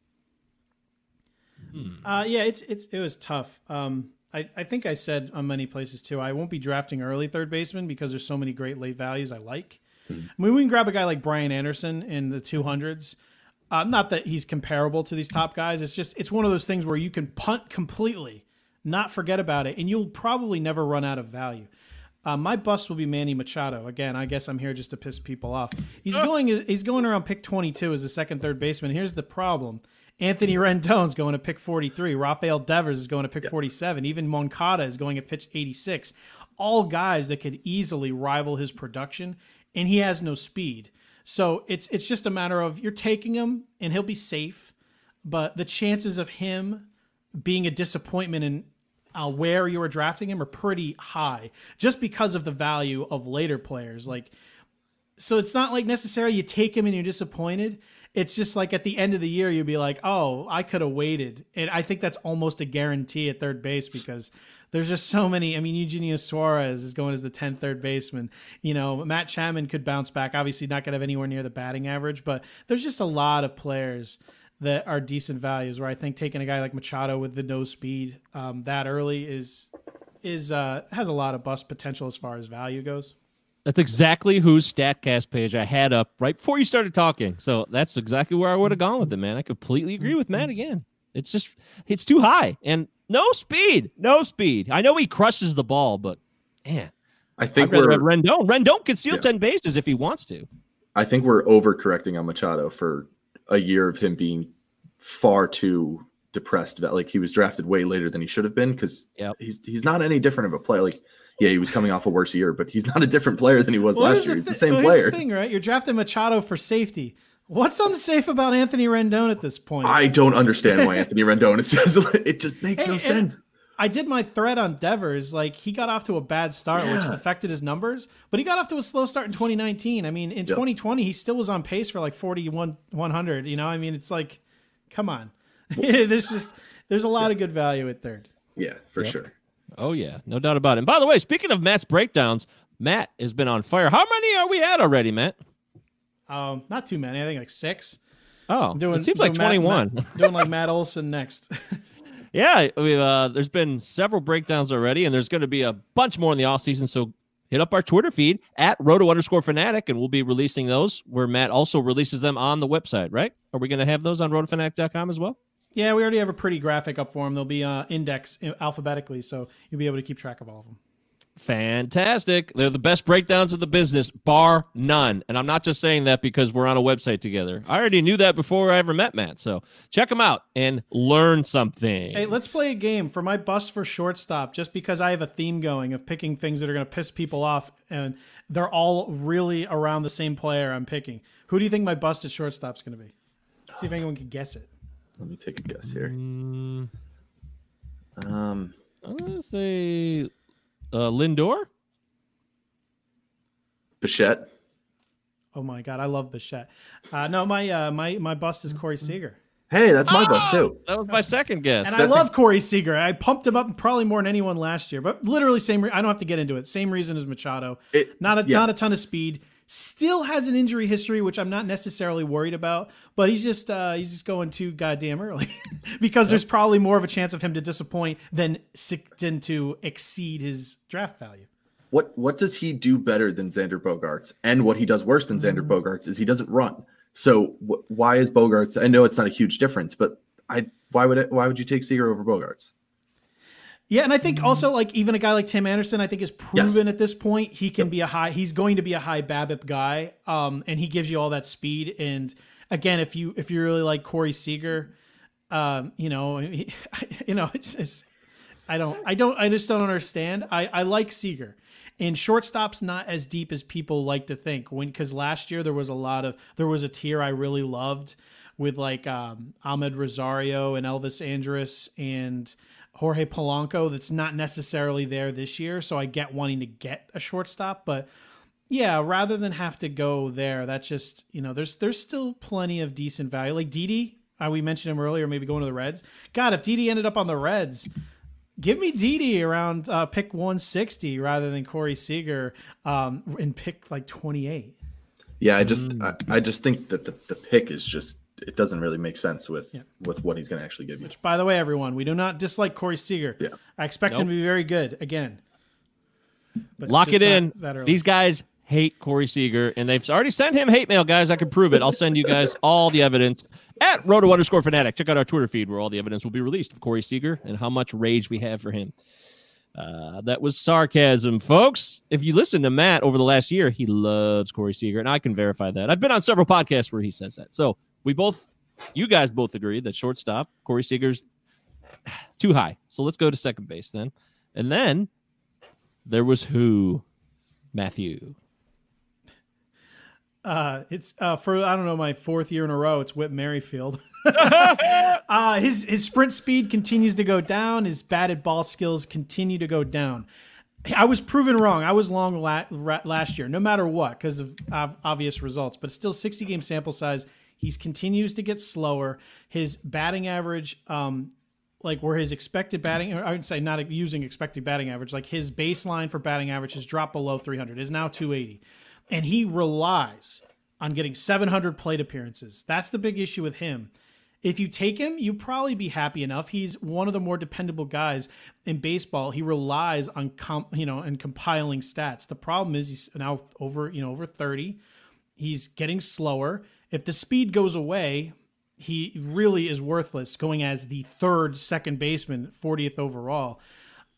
Hmm. Uh, yeah, it's it's it was tough. Um, I, I think I said on many places too. I won't be drafting early third baseman because there's so many great late values I like. Hmm. I mean, we can grab a guy like Brian Anderson in the 200s. Uh, not that he's comparable to these top guys. It's just it's one of those things where you can punt completely, not forget about it, and you'll probably never run out of value. Uh, my bust will be Manny Machado. Again, I guess I'm here just to piss people off. He's going he's going around pick 22 as a second third baseman. Here's the problem: Anthony Rendon's going to pick 43. Rafael Devers is going to pick 47. Even Moncada is going to pitch 86. All guys that could easily rival his production, and he has no speed. So it's it's just a matter of you're taking him and he'll be safe, but the chances of him being a disappointment in uh, where you were drafting him are pretty high, just because of the value of later players. Like, so it's not like necessarily you take him and you're disappointed. It's just like at the end of the year, you'd be like, oh, I could have waited. And I think that's almost a guarantee at third base because there's just so many. I mean, Eugenio Suarez is going as the 10th third baseman. You know, Matt Chapman could bounce back. Obviously, not going to have anywhere near the batting average, but there's just a lot of players that are decent values where I think taking a guy like Machado with the no speed um, that early is is uh, has a lot of bust potential as far as value goes. That's exactly whose Statcast page I had up right before you started talking. So that's exactly where I would have gone with it, man. I completely agree with Matt again. It's just it's too high and no speed, no speed. I know he crushes the ball, but man, I think I'd we're Rendon. Rendon can steal yeah. ten bases if he wants to. I think we're overcorrecting on Machado for a year of him being far too depressed. About like he was drafted way later than he should have been because yep. he's he's not any different of a player. Like yeah, he was coming off a worse year, but he's not a different player than he was well, last year. He's the same well, player. The thing, right? You're drafting Machado for safety. What's unsafe about Anthony Rendon at this point? I don't understand why Anthony Rendon says it just makes hey, no sense. I did my thread on Devers. Like he got off to a bad start, yeah. which affected his numbers, but he got off to a slow start in 2019. I mean, in yep. 2020, he still was on pace for like 41 100. You know, I mean, it's like, come on. there's just there's a lot of good value at third. Yeah, for yep. sure. Oh yeah, no doubt about it. And by the way, speaking of Matt's breakdowns, Matt has been on fire. How many are we at already, Matt? Um, not too many. I think like six. Oh, I'm doing. It seems like twenty one. Doing like Matt Olson next. yeah, we uh, there's been several breakdowns already, and there's going to be a bunch more in the off season. So hit up our Twitter feed at roto underscore fanatic, and we'll be releasing those where Matt also releases them on the website. Right? Are we going to have those on rotofanatic.com as well? Yeah, we already have a pretty graphic up for them. They'll be uh, indexed alphabetically, so you'll be able to keep track of all of them. Fantastic. They're the best breakdowns of the business, bar none. And I'm not just saying that because we're on a website together. I already knew that before I ever met Matt. So check them out and learn something. Hey, let's play a game for my bust for shortstop, just because I have a theme going of picking things that are going to piss people off. And they're all really around the same player I'm picking. Who do you think my bust at shortstop is going to be? Let's see if anyone can guess it. Let me take a guess here. Mm, um, I'm gonna say uh, Lindor. Bichette. Oh my god, I love Bichette. Uh, no, my uh, my my bust is Corey Seager. Hey, that's my oh, bust too. That was my second guess. And that's I love a- Corey Seager. I pumped him up probably more than anyone last year, but literally same. Re- I don't have to get into it. Same reason as Machado. It, not a yeah. not a ton of speed still has an injury history, which I'm not necessarily worried about. But he's just uh, he's just going too goddamn early because yep. there's probably more of a chance of him to disappoint than than to exceed his draft value. What what does he do better than Xander Bogaerts? And what he does worse than Xander mm. Bogaerts is he doesn't run. So wh- why is Bogaerts? I know it's not a huge difference, but I why would it? Why would you take Seager over Bogaerts? Yeah, and I think also like even a guy like Tim Anderson, I think is proven yes. at this point he can yep. be a high. He's going to be a high BABIP guy, um, and he gives you all that speed. And again, if you if you really like Corey Seager, um, you know, he, you know, it's, it's I don't I don't I just don't understand. I I like Seager. And shortstop's not as deep as people like to think. When because last year there was a lot of there was a tier I really loved with like um, Amed Rosario and Elvis Andrus and Jorge Polanco that's not necessarily there this year. So I get wanting to get a shortstop, but yeah, rather than have to go there, that's just you know there's there's still plenty of decent value. Like Didi, uh, we mentioned him earlier, maybe going to the Reds. God, if Didi ended up on the Reds, give me Didi around uh, pick 160 rather than Corey Seager um, in pick like 28. Yeah, I just mm. I, I, just think that the, the pick is just it doesn't really make sense with yeah. with what he's going to actually give you. Which, by the way, everyone, we do not dislike Corey Seager. Yeah, I expect nope. him to be very good again. Lock it in. These guys hate Corey Seager, and they've already sent him hate mail, guys. I can prove it. I'll send you guys all the evidence at Roto underscore fanatic. Check out our Twitter feed where all the evidence will be released of Corey Seager and how much rage we have for him. Uh, that was sarcasm, folks. If you listen to Matt over the last year, he loves Corey Seager, and I can verify that. I've been on several podcasts where he says that. So we both, you guys both agree that shortstop Corey Seager's too high. So let's go to second base then. And then there was who? Matthew. Uh, it's uh, for I don't know my fourth year in a row. It's Whit Merrifield. uh, his his sprint speed continues to go down. His batted ball skills continue to go down. I was proven wrong. I was long la- last year, no matter what, because of obvious results. But still, 60 game sample size. He continues to get slower. His batting average, um, like where his expected batting, I would say not using expected batting average, like his baseline for batting average has dropped below 300. Is now 280 and he relies on getting 700 plate appearances. That's the big issue with him. If you take him, you probably be happy enough. He's one of the more dependable guys in baseball. He relies on comp, you know, and compiling stats. The problem is he's now over, you know, over 30. He's getting slower. If the speed goes away, he really is worthless going as the third second baseman, 40th overall.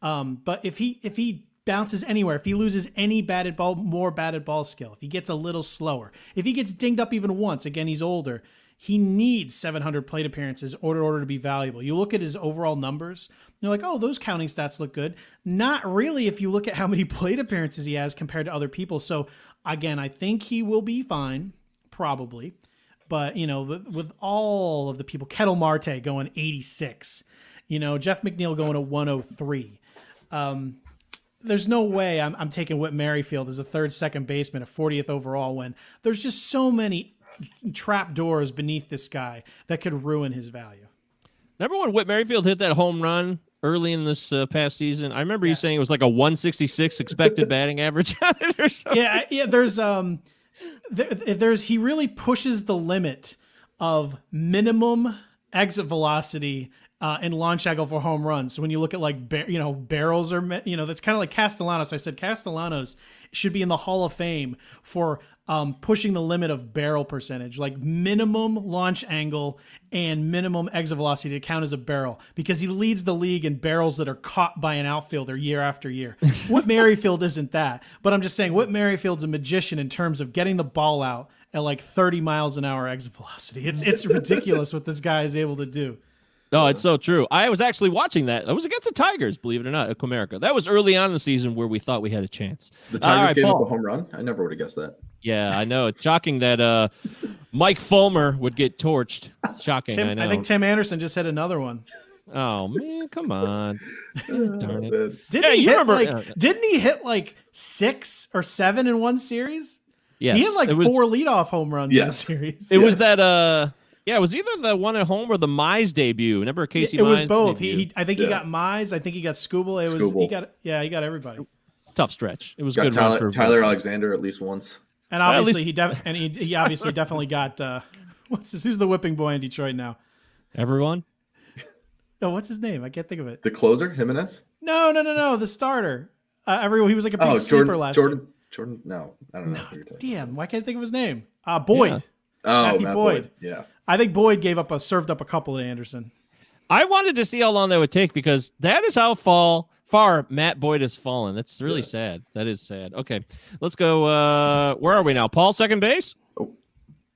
Um, but if he if he bounces anywhere, if he loses any batted ball, more batted ball skill, if he gets a little slower, if he gets dinged up even once, again, he's older, he needs 700 plate appearances in order, order to be valuable. You look at his overall numbers, you're like, oh, those counting stats look good. Not really if you look at how many plate appearances he has compared to other people. So, again, I think he will be fine, probably. But, you know, with, with all of the people, Ketel Marte going 86, you know, Jeff McNeil going to 103. Um, there's no way I'm, I'm taking Whit Merrifield as a third second baseman, a 40th overall when there's just so many trap doors beneath this guy that could ruin his value. Remember when Whit Merrifield hit that home run early in this uh, past season? I remember yeah. you saying it was like a 166 expected batting average Yeah, yeah. There's um, there, there's he really pushes the limit of minimum exit velocity uh, and launch angle for home runs. So when you look at like bar- you know barrels or you know that's kind of like Castellanos. I said Castellanos should be in the Hall of Fame for um, pushing the limit of barrel percentage, like minimum launch angle and minimum exit velocity to count as a barrel, because he leads the league in barrels that are caught by an outfielder year after year. Whit Merrifield isn't that, but I'm just saying Whit Merrifield's a magician in terms of getting the ball out at like 30 miles an hour exit velocity. It's it's ridiculous what this guy is able to do. No, it's so true. I was actually watching that. That was against the Tigers, believe it or not, at Comerica. That was early on in the season where we thought we had a chance. The Tigers right, gave Paul. up a home run. I never would have guessed that. Yeah, I know. It's shocking that uh, Mike Fulmer would get torched. It's shocking. Tim, I know. I think Tim Anderson just hit another one. Oh man, come on! Darn it! Didn't yeah, he hit remember, like? Didn't he hit like six or seven in one series? Yeah, he had like was, four leadoff home runs yes. in the series. It yes. was that uh yeah, it was either the one at home or the Mize debut. Remember Casey? It was both. He, he, I think yeah. he got Mize. I think he got Skubal. It was he got yeah, he got everybody. Tough stretch. It was got good. Tyler, Tyler Alexander at least once. And obviously least... he def- and he, he obviously definitely got uh, what's this, who's the whipping boy in Detroit now? Everyone. Oh, what's his name? I can't think of it. The closer, Jimenez. No, no, no, no. The starter. Uh, everyone. He was like a big oh, sleeper Jordan, last Jordan, year. Jordan. No, I don't know. No, damn. Why can't I think of his name? Uh, Boyd. Yeah. Oh, Matthew Boyd. Boyd. Yeah. I think Boyd gave up a served up a couple to Anderson. I wanted to see how long that would take because that is how fall far Matt Boyd has fallen. That's really yeah. sad. That is sad. Okay, let's go. Uh, where are we now? Paul, second base. Oh,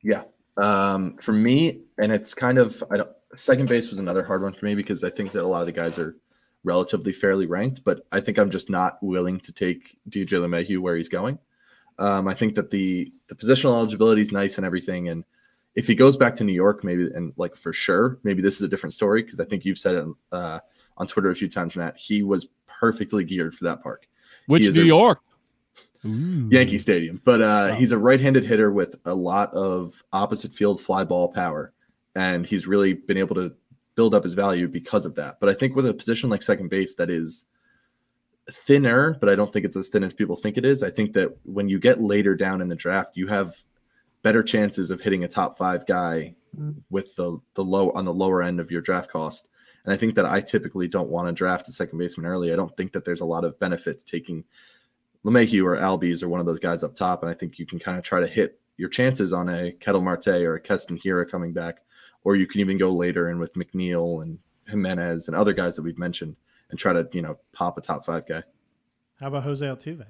yeah. Um, for me, and it's kind of I don't. Second base was another hard one for me because I think that a lot of the guys are relatively fairly ranked, but I think I'm just not willing to take DJ LeMahieu where he's going. Um, I think that the the positional eligibility is nice and everything, and if he goes back to New York, maybe and like for sure, maybe this is a different story because I think you've said it uh, on Twitter a few times, Matt. He was perfectly geared for that park. Which New a, York? Ooh. Yankee Stadium. But uh, wow. he's a right-handed hitter with a lot of opposite field fly ball power, and he's really been able to build up his value because of that. But I think with a position like second base that is thinner, but I don't think it's as thin as people think it is. I think that when you get later down in the draft, you have better chances of hitting a top five guy mm. with the the low on the lower end of your draft cost. And I think that I typically don't want to draft a second baseman early. I don't think that there's a lot of benefits taking LeMahieu or Albies or one of those guys up top. And I think you can kind of try to hit your chances on a Ketel Marte or a Keston Hiura coming back, or you can even go later and with McNeil and Giménez and other guys that we've mentioned and try to, you know, pop a top five guy. How about Jose Altuve?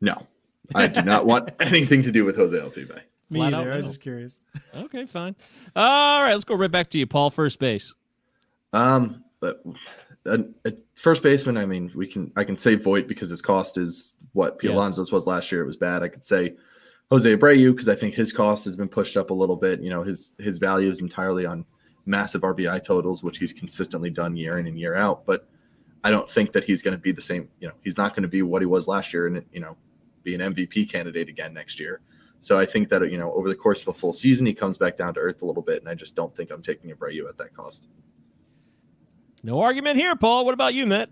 No, I do not want anything to do with Jose Altuve. Me Flat either. I was just curious. Okay, fine. All right, let's go right back to you, Paul. First base. Um, but uh, at first baseman, I mean, we can I can say Voit because his cost is what Pete Alonso's was last year. It was bad. I could say Jose Abreu because I think his cost has been pushed up a little bit. You know, his his value is entirely on massive RBI totals, which he's consistently done year in and year out. But I don't think that he's going to be the same. You know, he's not going to be what he was last year, and you know, be an MVP candidate again next year. So I think that you know, over the course of a full season, he comes back down to earth a little bit, and I just don't think I'm taking Abreu at that cost. No argument here, Paul. What about you, Matt?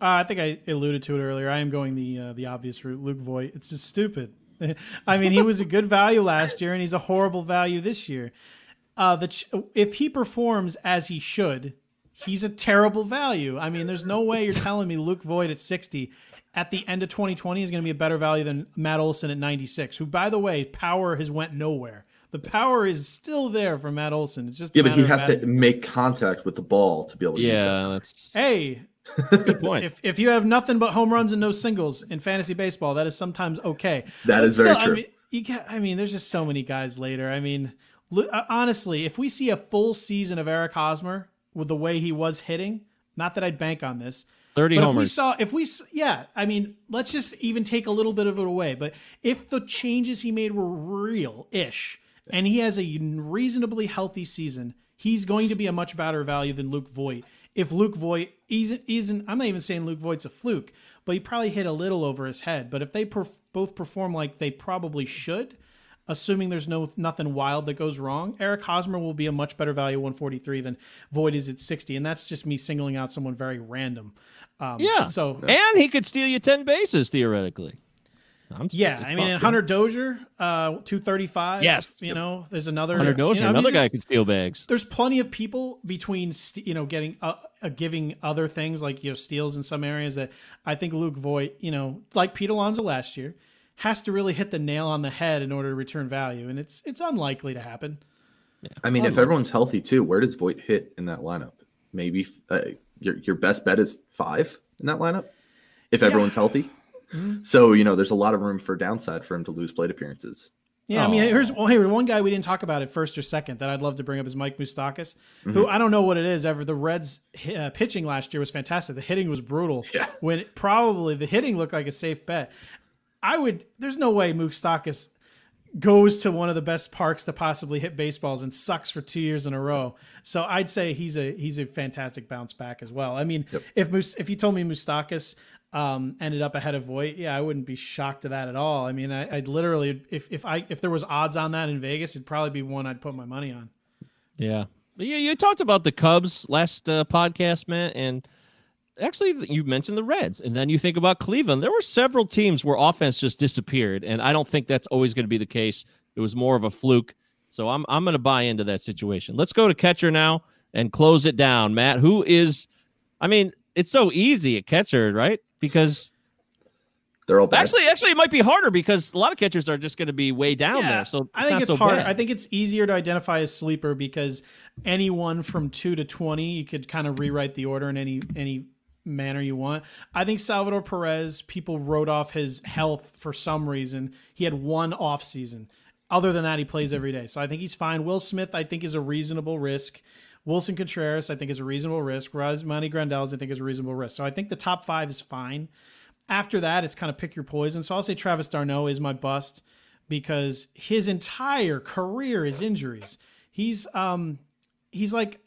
Uh, I think I alluded to it earlier. I am going the uh, the obvious route, Luke Voit. It's just stupid. I mean, he was a good value last year, and he's a horrible value this year. Uh, the ch- if he performs as he should, he's a terrible value. I mean, there's no way you're telling me Luke Voit at 60 at the end of 2020 is going to be a better value than Matt Olson at 96, who, by the way, power has went nowhere. The power is still there for Matt Olson. It's just yeah, but he has to make contact with the ball to be able to. Yeah, that. that's hey. Good point. If if you have nothing but home runs and no singles in fantasy baseball, that is sometimes okay. That but is still, very true. I mean, you get, I mean, there's just so many guys later. I mean, uh, honestly, if we see a full season of Eric Hosmer with the way he was hitting, not that I'd bank on this, 30 but homers. If we saw, if we, yeah, I mean, let's just even take a little bit of it away. But if the changes he made were real ish and he has a reasonably healthy season, he's going to be a much better value than Luke Voit. If Luke Voit isn't, isn't I'm not even saying Luke Voit's a fluke, but he probably hit a little over his head. But if they perf- both perform like they probably should, assuming there's no nothing wild that goes wrong, Eric Hosmer will be a much better value 143 than Voit is at 60. And that's just me singling out someone very random. Um, yeah. So and he could steal you 10 bases theoretically. I'm yeah, I mean, and Hunter Dozier, uh, two thirty five. Yes, you know, there's another Hunter Dozier, you know, another I mean, guy could steal bags. There's plenty of people between you know getting uh, uh, giving other things like you know steals in some areas that I think Luke Voit, you know, like Pete Alonso last year, has to really hit the nail on the head in order to return value, and it's it's unlikely to happen. Yeah. I mean, unlikely. if everyone's healthy too, where does Voit hit in that lineup? Maybe uh, your your best bet is five in that lineup if everyone's yeah. healthy. Mm-hmm. So you know, there's a lot of room for downside for him to lose plate appearances. Yeah, I mean, here's well, hey, one guy we didn't talk about at first or second that I'd love to bring up is Mike Moustakas, mm-hmm. who I don't know what it is. Ever the Reds uh, pitching last year was fantastic. The hitting was brutal. Yeah. When probably the hitting looked like a safe bet. I would. There's no way Moustakas goes to one of the best parks to possibly hit baseballs and sucks for two years in a row. So I'd say he's a he's a fantastic bounce back as well. I mean, yep. if if you told me Moustakas um, ended up ahead of Voit, yeah, I wouldn't be shocked to that at all. I mean, I, would literally if if I if there was odds on that in Vegas, it'd probably be one I'd put my money on. Yeah, yeah. You talked about the Cubs last uh, podcast, Matt, and actually you mentioned the Reds, and then you think about Cleveland. There were several teams where offense just disappeared, and I don't think that's always going to be the case. It was more of a fluke. So I'm I'm going to buy into that situation. Let's go to catcher now and close it down. Matt, who is I mean, it's so easy at catcher, right? Because They're all bad. Actually, actually, it might be harder because a lot of catchers are just going to be way down Yeah, there. So I think not it's so harder. bad. I think it's easier to identify as sleeper because anyone from two to twenty, you could kind of rewrite the order in any any manner you want. I think Salvador Perez, people wrote off his health for some reason. He had one off season. Other than that, he plays every day, so I think he's fine. Will Smith, I think, is a reasonable risk. Willson Contreras, I think, is a reasonable risk. Yasmani Grandal, I think, is a reasonable risk. So I think the top five is fine. After that, it's kind of pick your poison. So I'll say Travis d'Arnaud is my bust because his entire career is injuries. He's um he's like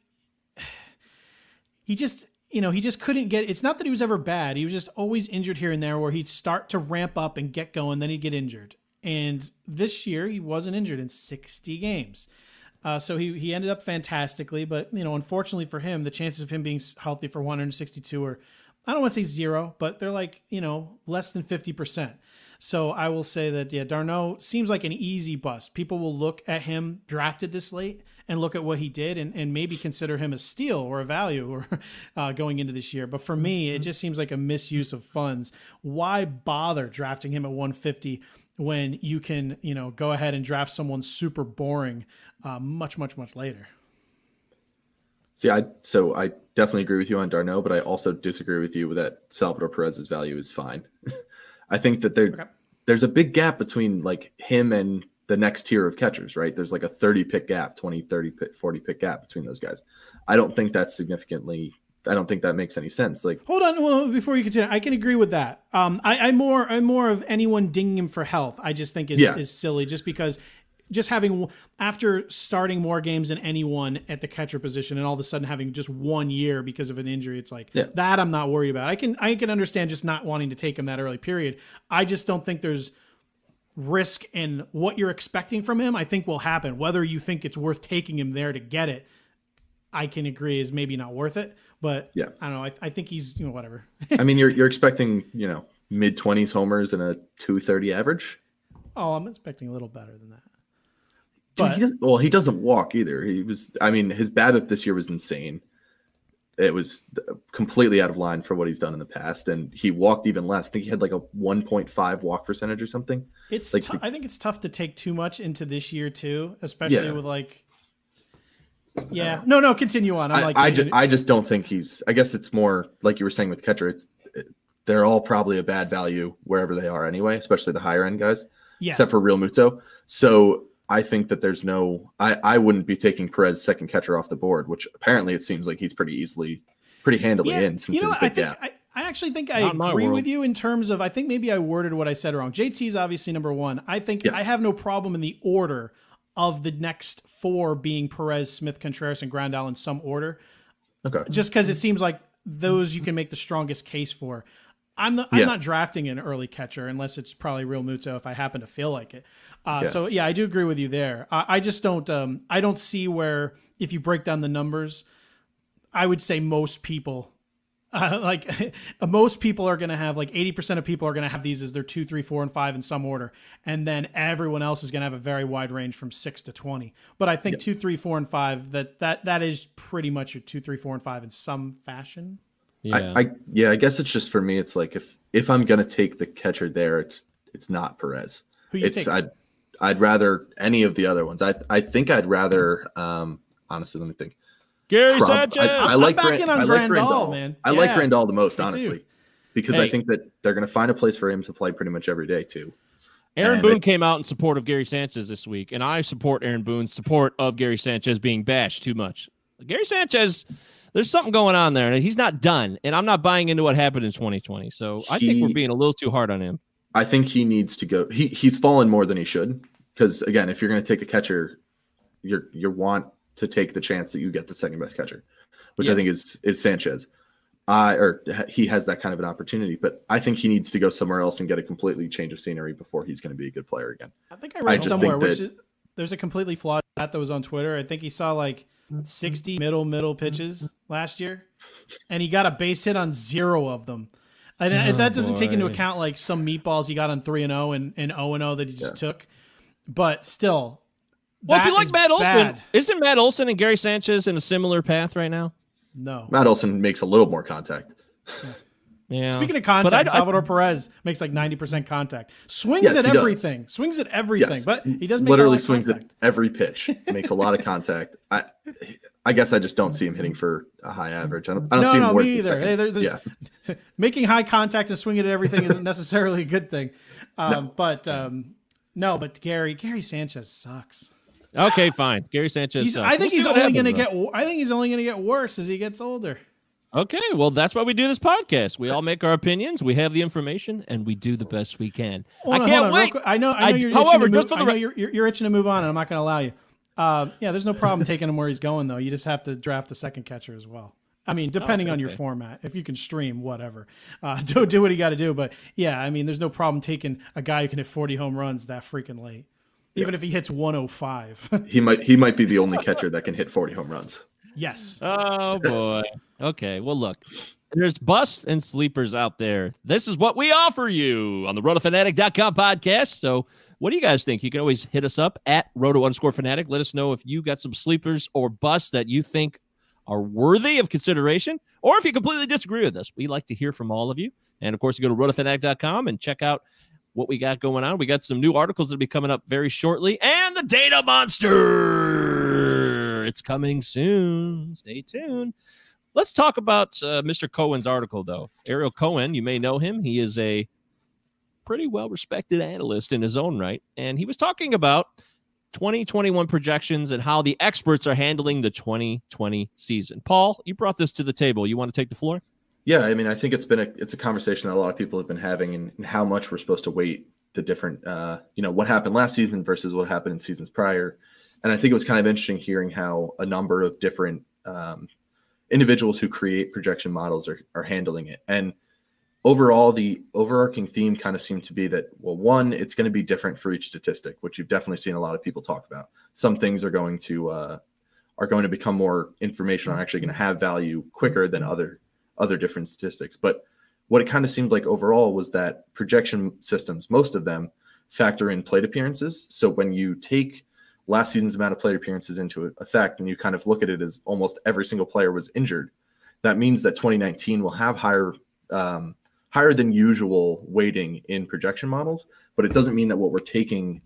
he just you know he just couldn't get it's not that he was ever bad he was just always injured here and there where he'd start to ramp up and get going then he'd get injured. And this year he wasn't injured in 60 games. Uh, so he, he ended up fantastically but you know unfortunately for him the chances of him being healthy for 162 are i don't want to say zero but they're like you know less than 50% so I will say that yeah, d'Arnaud seems like an easy bust. People will look at him drafted this late and look at what he did and, and maybe consider him a steal or a value or uh, going into this year. But for me, it just seems like a misuse of funds. Why bother drafting him at 150 when you can you know go ahead and draft someone super boring uh, much much much later? See, I so I definitely agree with you on d'Arnaud, but I also disagree with you that Salvador Perez's value is fine. I think that there Okay. there's a big gap between like him and the next tier of catchers, right? There's like a 30 pick gap, 20, 30 pick, 40 pick gap between those guys. I don't think that's significantly I don't think that makes any sense. Like Hold on, well, before you continue, I can agree with that. Um, I, I'm more, I'm more of anyone dinging him for health. I just think is Yeah. is silly, just because, just having after starting more games than anyone at the catcher position, and all of a sudden having just one year because of an injury, it's like Yeah. that. I'm not worried about. I can, I can understand just not wanting to take him that early period. I just don't think there's risk and what you're expecting from him. I think will happen. Whether you think it's worth taking him there to get it, I can agree is maybe not worth it. But Yeah. I don't know. I, I think he's you know whatever. I mean you're you're expecting, you know, mid 20s homers and a 230 average. Oh, I'm expecting a little better than that. Dude, But he doesn't, well, he doesn't walk either. He was, I mean, his BABIP this year was insane. It was completely out of line for what he's done in the past, and he walked even less. I think he had like a 1.5 walk percentage or something. it's like- tou- I think it's tough to take too much into this year too, especially Yeah. with like. Yeah. No, no. Continue on. I'm I, like. I just, I just don't think he's. I guess it's more like you were saying with catcher. It's it, they're all probably a bad value wherever they are anyway, especially the higher end guys, yeah. except for Realmuto. So I think that there's no. I I wouldn't be taking Perez second catcher off the board, which apparently it seems like he's pretty easily, pretty handily yeah. in since you know, his what? I think gap. I, I actually think I Not in my agree with you in terms of. I think maybe I worded what I said wrong. JT's obviously number one. I think Yes. I have no problem in the order of the next four being Perez, Smith, Contreras, and Grandal in some order. Okay. just because it seems like those you can make the strongest case for. I'm not, I'm Yeah. not drafting an early catcher unless it's probably Realmuto if I happen to feel like it. Uh, Yeah. So yeah, I do agree with you there. I, I just don't um, I don't see where if you break down the numbers, I would say most people. Uh, like most people are going to have like 80% of people are going to have these as their two, three, four, and five in some order. And then everyone else is going to have a very wide range from six to 20. But I think two, three, four, and five, that, that, that is pretty much your two, three, four, and five in some fashion. Yeah. I, I yeah, I guess it's just for me. It's like if if I'm gonna take the catcher there, it's it's not Perez. Who you It's take? I'd I'd rather any of the other ones. I I think I'd rather um honestly let me think. Gary Prob- Sanchez. I, I I'm like back in on I like Grandal, Grandal. man. I like Yeah. Grandal the most, honestly, because I think that they're gonna find a place for him to play pretty much every day too. Aaron And Boone they- came out in support of Gary Sanchez this week, and I support Aaron Boone's support of Gary Sanchez being bashed too much. Gary Sanchez, there's something going on there, and he's not done. And I'm not buying into what happened in 2020. So I think we're being a little too hard on him. I think he needs to go. He he's fallen more than he should. Because again, if you're going to take a catcher, you're you want to take the chance that you get the second best catcher, which Yeah. I think is is Sanchez. I or he has that kind of an opportunity, but I think he needs to go somewhere else and get a completely change of scenery before he's going to be a good player again. I think I read just somewhere think which that- is there's a completely flawed stat that was on Twitter. I think he saw like 60 middle middle pitches mm-hmm. last year, and he got a base hit on zero of them. And if Oh, that doesn't take into account like some meatballs he got on three and zero and and zero and zero that he just took, but still. Well, if that you like is Matt Olson, bad. isn't Matt Olson and Gary Sanchez in a similar path right now? no, Matt Olson makes a little more contact. Yeah. Speaking of contact, I- I- Salvador Perez makes like ninety percent contact. Swings Yes, at he does. everything. Swings at everything. Yes. But he does make literally a lot of swings contact. at every pitch, makes a lot of contact. I, I guess I just don't see him hitting for a high average. I don't, I don't no, see him no, worth me the either. second. Hey, there- yeah, making high contact and swinging at everything isn't necessarily a good thing. Um, But um, no, but Gary Gary Sanchez sucks. Okay, fine. Gary Sanchez. He's, sucks. I We'll think he's only going to get. I think he's only going to get worse as he gets older. Okay, well, that's why we do this podcast. We all make our opinions, we have the information, and we do the best we can. Hold I on, can't on, wait. I know. I know I- you're however, itching to just move, for the I know re- you're, you're, you're itching to move on, and I'm not going to allow you. Uh, yeah, there's no problem taking him where he's going, though. You just have to draft a second catcher as well. I mean, depending on your okay. format, if you can stream, whatever, uh, do do what you got to do. But yeah, I mean, there's no problem taking a guy who can hit 40 home runs that freaking late, even if he hits 105. he might he might be the only catcher that can hit 40 home runs. yes. Oh boy. Okay. Well, look, there's busts and sleepers out there. This is what we offer you on the rotofanatic.com podcast. So, what do you guys think? You can always hit us up at roto underscore fanatic. Let us know if you got some sleepers or busts that you think are worthy of consideration, or if you completely disagree with us. We like to hear from all of you. And of course, you go to rotofanatic.com and check out what we got going on. We got some new articles that'll be coming up very shortly, and the data monster. It's coming soon. Stay tuned. Let's talk about uh, Mr. Cohen's article, though. Ariel Cohen, you may know him. He is a pretty well respected analyst in his own right. And he was talking about 2021 projections and how the experts are handling the 2020 season. Paul, you brought this to the table. You want to take the floor? Yeah, I mean, I think it's been a it's a conversation that a lot of people have been having, and, how much we're supposed to weight the different, uh, you know, what happened last season versus what happened in seasons prior. And I think it was kind of interesting hearing how a number of different um, individuals who create projection models are are handling it. And overall, the overarching theme kind of seemed to be that well, one, it's going to be different for each statistic, which you've definitely seen a lot of people talk about. Some things are going to uh, are going to become more information, are actually going to have value quicker than other other different statistics. But what it kind of seemed like overall was that projection systems, most of them factor in plate appearances. So when you take last season's amount of plate appearances into effect and you kind of look at it as almost every single player was injured, that means that 2019 will have higher um, higher than usual weighting in projection models. But it doesn't mean that what we're taking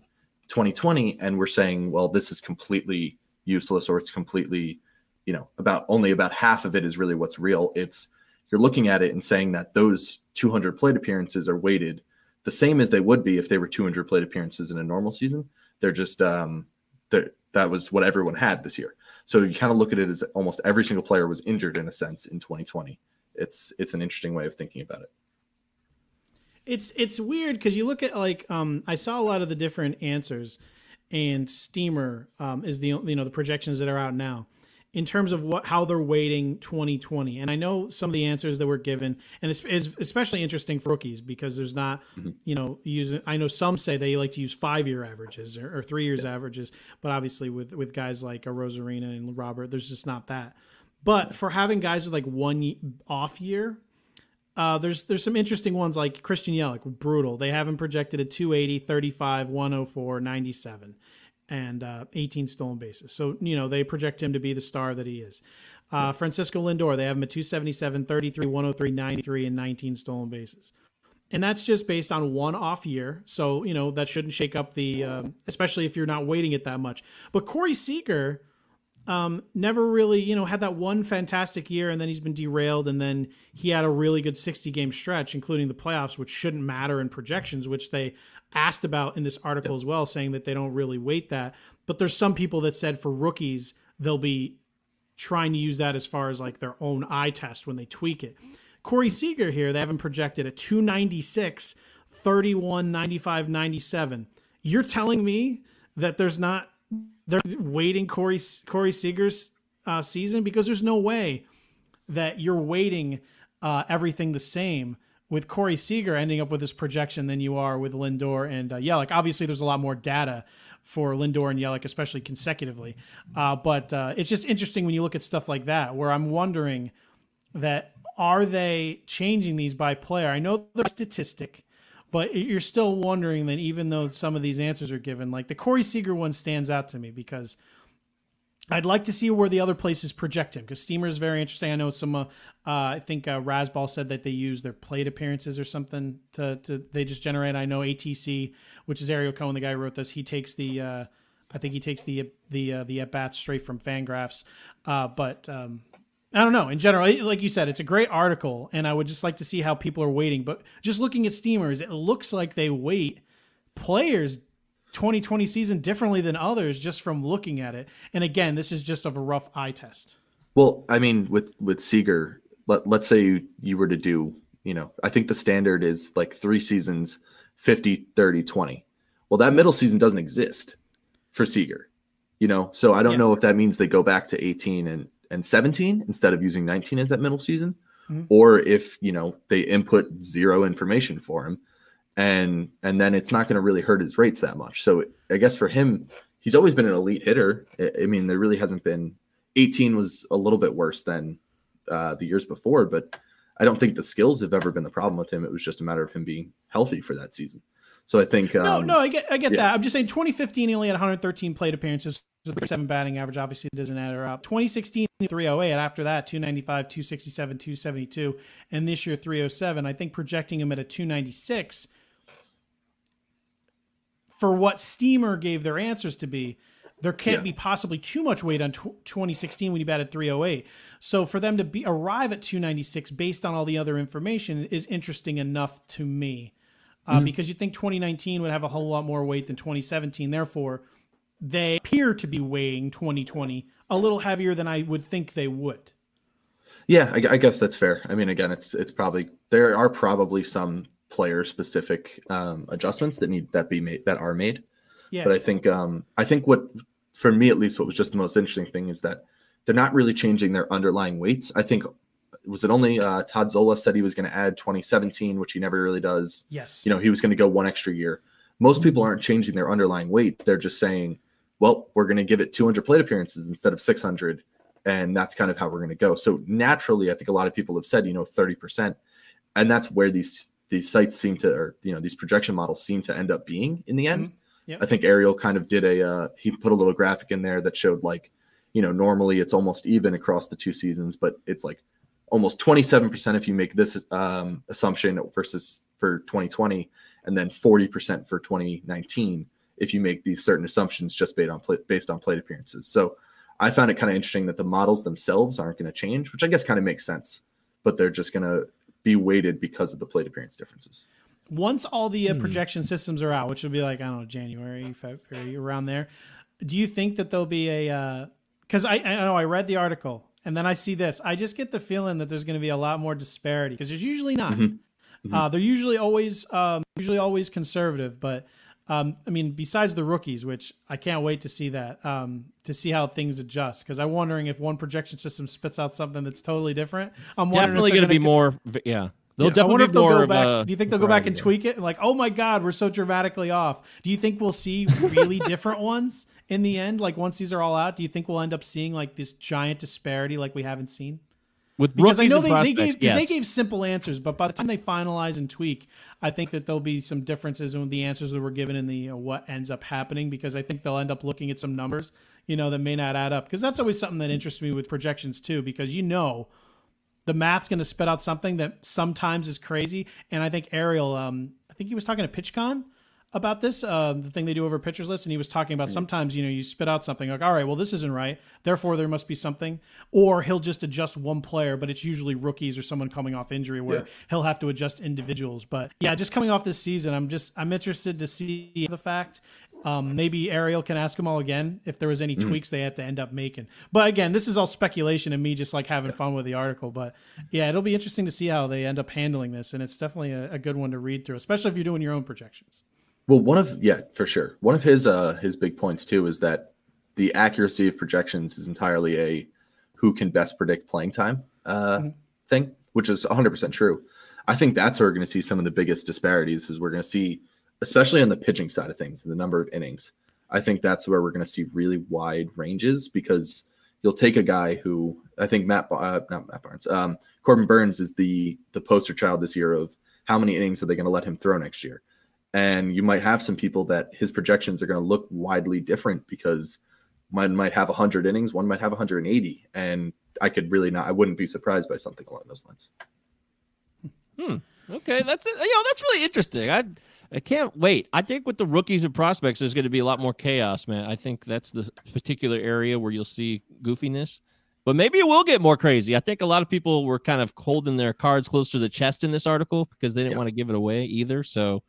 2020 and we're saying, well, this is completely useless or it's completely, you know, about only about half of it is really what's real. It's you're looking at it and saying that those 200 plate appearances are weighted the same as they would be if they were 200 plate appearances in a normal season. They're just um, they're, that was what everyone had this year. So you kind of look at it as almost every single player was injured in a sense in 2020. It's it's an interesting way of thinking about it. It's it's weird because you look at like um I saw a lot of the different answers, and Steamer um is the you know the projections that are out now, in terms of what how they're weighting 2020. And I know some of the answers that were given, and it's, it's especially interesting for rookies because there's not Mhm. you know using. I know some say they like to use five year averages or, or three years averages, but obviously with with guys like Arozarena and Robert, there's just not that. But for having guys with like one off year, uh, there's there's some interesting ones like Christian Yelich, brutal. They have him projected at 280, 35, 104, 97, and uh, 18 stolen bases. So, you know, they project him to be the star that he is. Uh, Francisco Lindor, they have him at 277, 33, 103, 93, and 19 stolen bases. And that's just based on one off year. So, you know, that shouldn't shake up the, um, especially if you're not weighting it that much. But Corey Seager, um, never really, you know, had that one fantastic year and then he's been derailed. And then he had a really good 60 game stretch, including the playoffs, which shouldn't matter in projections, which they asked about in this article as well, saying that they don't really weight that. But there's some people that said for rookies, they'll be trying to use that as far as like their own eye test when they tweak it. Corey Seager here, they haven't projected a 296, 31, 95, 97. You're telling me that there's not they're weighting Corey Corey Seager's uh, season because there's no way that you're weighting uh, everything the same with Corey Seager ending up with this projection than you are with Lindor and uh, Yelich. Obviously, there's a lot more data for Lindor and Yelich, especially consecutively. Uh, but uh, it's just interesting when you look at stuff like that, where I'm wondering that are they changing these by player? I know they're statistic, but you're still wondering that even though some of these answers are given, like the Corey Seager one stands out to me because I'd like to see where the other places project him because Steamer is very interesting. I know some. Uh, uh, I think uh, Razzball said that they use their plate appearances or something to, to they just generate. I know ATC, which is Ariel Cohen, the guy who wrote this. He takes the. Uh, I think he takes the the uh, the at bats straight from Fangraphs, uh, but um, I don't know. In general, like you said, it's a great article, and I would just like to see how people are weighting. But just looking at Steamers, it looks like they weight players 2020 season differently than others just from looking at it. And again, this is just of a rough eye test. Well, I mean, with with Seager, let let's say you, you were to do, you know, I think the standard is like three seasons, 50, 30, 20. Well, that middle season doesn't exist for Seager, you know. So I don't yeah. know if that means they go back to 18 and and 17 instead of using 19 as that middle season, mm-hmm. or if you know they input zero information for him and and then it's not going to really hurt his rates that much. So I guess for him, he's always been an elite hitter. I mean, there really hasn't been. 18 was a little bit worse than uh, the years before, but I don't think the skills have ever been the problem with him. It was just a matter of him being healthy for that season. So I think um, no, no, I get, I get yeah. that. I'm just saying, 2015 he only had 113 plate appearances, seven batting average. Obviously, doesn't add her up. 2016 308. After that, 295, 267, 272, and this year 307. I think projecting him at a 296 for what Steamer gave their answers to be, there can't yeah. be possibly too much weight on 2016 when he batted 308. So for them to be arrive at 296 based on all the other information is interesting enough to me. Uh, mm-hmm. Because you think 2019 would have a whole lot more weight than 2017. Therefore, they appear to be weighing 2020 a little heavier than I would think they would. Yeah, I, I guess that's fair. I mean, again, it's it's probably there are probably some player specific um, adjustments that need that be made that are made. Yeah. But I think um, I think what for me at least what was just the most interesting thing is that they're not really changing their underlying weights. I think was it only uh, Todd Zola said he was going to add 2017, which he never really does. Yes. You know, he was going to go one extra year. Most people aren't changing their underlying weights. They're just saying, well, we're going to give it 200 plate appearances instead of 600. And that's kind of how we're going to go. So naturally, I think a lot of people have said, you know, 30%. And that's where these these sites seem to, or you know, these projection models seem to end up being in the end. Mm-hmm. Yep. I think Ariel kind of did a, uh, he put a little graphic in there that showed like, you know, normally it's almost even across the two seasons, but it's like almost 27% if you make this um, assumption versus for 2020, and then 40% for 2019 if you make these certain assumptions just based on play, based on plate appearances. So I found it kind of interesting that the models themselves aren't going to change, which I guess kind of makes sense, but they're just going to be weighted because of the plate appearance differences. Once all the uh, hmm. projection systems are out, which will be like I don't know January, February, around there, do you think that there'll be a? Because uh, I, I know I read the article and then I see this, I just get the feeling that there's going to be a lot more disparity because there's usually not. Mm-hmm. Mm-hmm. Uh, they're usually always um, usually always conservative, but um, I mean, besides the rookies, which I can't wait to see that um, to see how things adjust because I'm wondering if one projection system spits out something that's totally different. I'm definitely going to be more. Yeah, They'll yeah. definitely I wonder if they'll go back. A, do you think they'll go back and tweak it? And like, oh my God, we're so dramatically off. Do you think we'll see really different ones in the end? Like once these are all out, do you think we'll end up seeing like this giant disparity like we haven't seen? With because I know they, they gave yes. they gave simple answers, but by the time they finalize and tweak, I think that there'll be some differences in the answers that were given and the you know, what ends up happening because I think they'll end up looking at some numbers you know that may not add up because that's always something that interests me with projections too because you know the math's going to spit out something that sometimes is crazy and I think Ariel um I think he was talking to PitchCon about this, uh, the thing they do over pitchers list, and he was talking about sometimes you know you spit out something like, all right, well this isn't right, therefore there must be something, or he'll just adjust one player, but it's usually rookies or someone coming off injury where yeah. he'll have to adjust individuals. But yeah, just coming off this season, I'm just I'm interested to see the fact. Um, maybe Ariel can ask them all again if there was any mm-hmm. tweaks they had to end up making. But again, this is all speculation and me just like having fun with the article. But yeah, it'll be interesting to see how they end up handling this, and it's definitely a, a good one to read through, especially if you're doing your own projections. Well, one of yeah, for sure. One of his uh his big points too is that the accuracy of projections is entirely a who can best predict playing time uh mm-hmm. thing, which is 100% true. I think that's where we're going to see some of the biggest disparities is we're going to see especially on the pitching side of things, the number of innings. I think that's where we're going to see really wide ranges because you'll take a guy who I think Matt uh, not Matt Barnes, um, Corbin Burnes is the the poster child this year of how many innings are they going to let him throw next year and you might have some people that his projections are going to look widely different because one might have 100 innings, one might have 180, and I could really not. I wouldn't be surprised by something along those lines. Hmm. Okay, that's it. You know, that's really interesting. I I can't wait. I think with the rookies and prospects, there's going to be a lot more chaos, man. I think that's the particular area where you'll see goofiness. But maybe it will get more crazy. I think a lot of people were kind of holding their cards close to the chest in this article because they didn't yeah. want to give it away either. So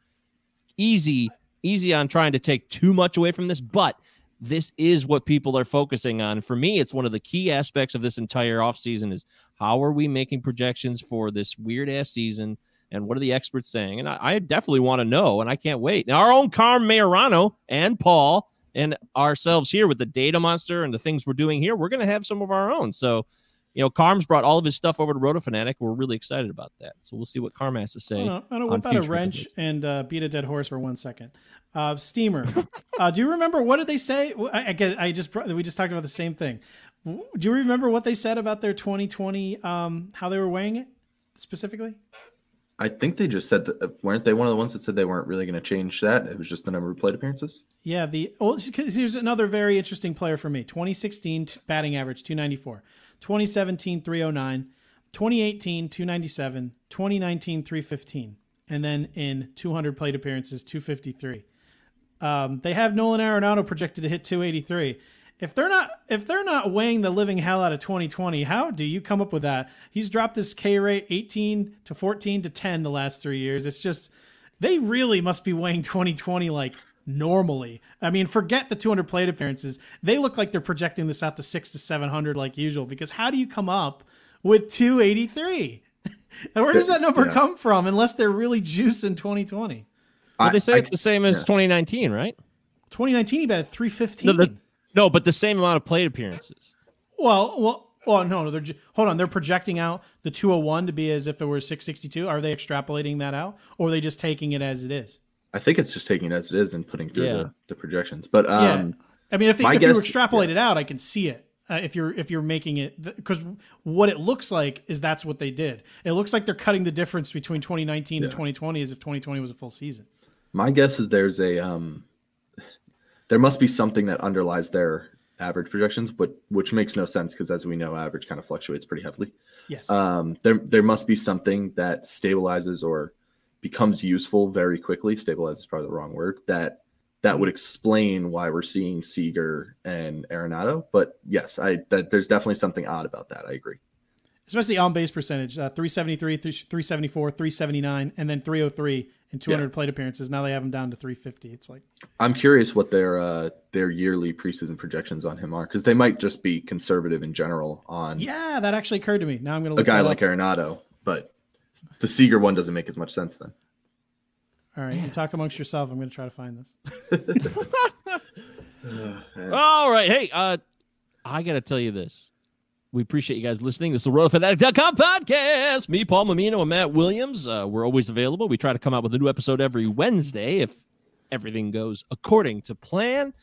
easy, easy on trying to take too much away from this. But this is what people are focusing on. For me, it's one of the key aspects of this entire offseason is how are we making projections for this weird ass season and what are the experts saying? And I, I definitely want to know, and I can't wait. Now, our own Carm Majorano and Paul and ourselves here with the data monster and the things we're doing here, we're going to have some of our own. So, you know, Carm's brought all of his stuff over to Roto Fanatic. We're really excited about that. So we'll see what Carm has to say. I don't, whip out a wrench and uh, beat a dead horse for one second. Uh, Steamer, uh, do you remember what did they say? I, I, I just we just talked about the same thing. Do you remember what they said about their 2020? Um, how they were weighing it specifically? I think they just said that uh, weren't they one of the ones that said they weren't really going to change that? It was just the number of plate appearances. Yeah, the well, here's another very interesting player for me. 2016 batting average 294, 2017 309, 2018 297, 2019 315, and then in 200 plate appearances 253. Um, they have Nolan Arenado projected to hit 283 if they're not if they're not weighing the living hell out of 2020 how do you come up with that? He's dropped his k rate 18 to 14 to 10 the last three years. It's just they really must be weighing 2020 like normally i mean forget the 200 plate appearances they look like they're projecting this out to 6 to 700 like usual because how do you come up with 283 where does that number yeah. come from unless they're really juicing 2020 well, they say I, it's the same as yeah. 2019 right 2019 he batted 315 no, the, no, but the same amount of plate appearances. Well, well, well, no, no. They're hold on. They're projecting out the 201 to be as if it were 662. Are they extrapolating that out, or are they just taking it as it is? I think it's just taking it as it is and putting through yeah. the, the, projections. But um, yeah. I mean, if, if guess, you extrapolate yeah. it out, I can see it. Uh, if you're if you're making it because what it looks like is that's what they did. It looks like they're cutting the difference between 2019 yeah. and 2020 as if 2020 was a full season. My guess is there's a um there must be something that underlies their average projections, but which makes no sense because as we know, average kind of fluctuates pretty heavily. Yes. Um, there there must be something that stabilizes or becomes useful very quickly. Stabilize is probably the wrong word. That that would explain why we're seeing Seager and Arenado. But yes, I that there's definitely something odd about that. I agree. Especially on base percentage, uh, 373, 374, 379, and then 303 in 200 yeah. plate appearances. Now they have him down to 350. It's like I'm curious what their uh, their yearly preseason projections on him are because they might just be conservative in general on. Yeah, that actually occurred to me. Now I'm going to a guy like Arenado, but the Seager one doesn't make as much sense then. All right, you talk amongst yourself. I'm going to try to find this. All right, hey, uh, I got to tell you this. We appreciate you guys listening. This is the RotoFanatic.com podcast. Me, Paul Mammino, and Matt Williams. Uh, we're always available. We try to come out with a new episode every Wednesday if everything goes according to plan.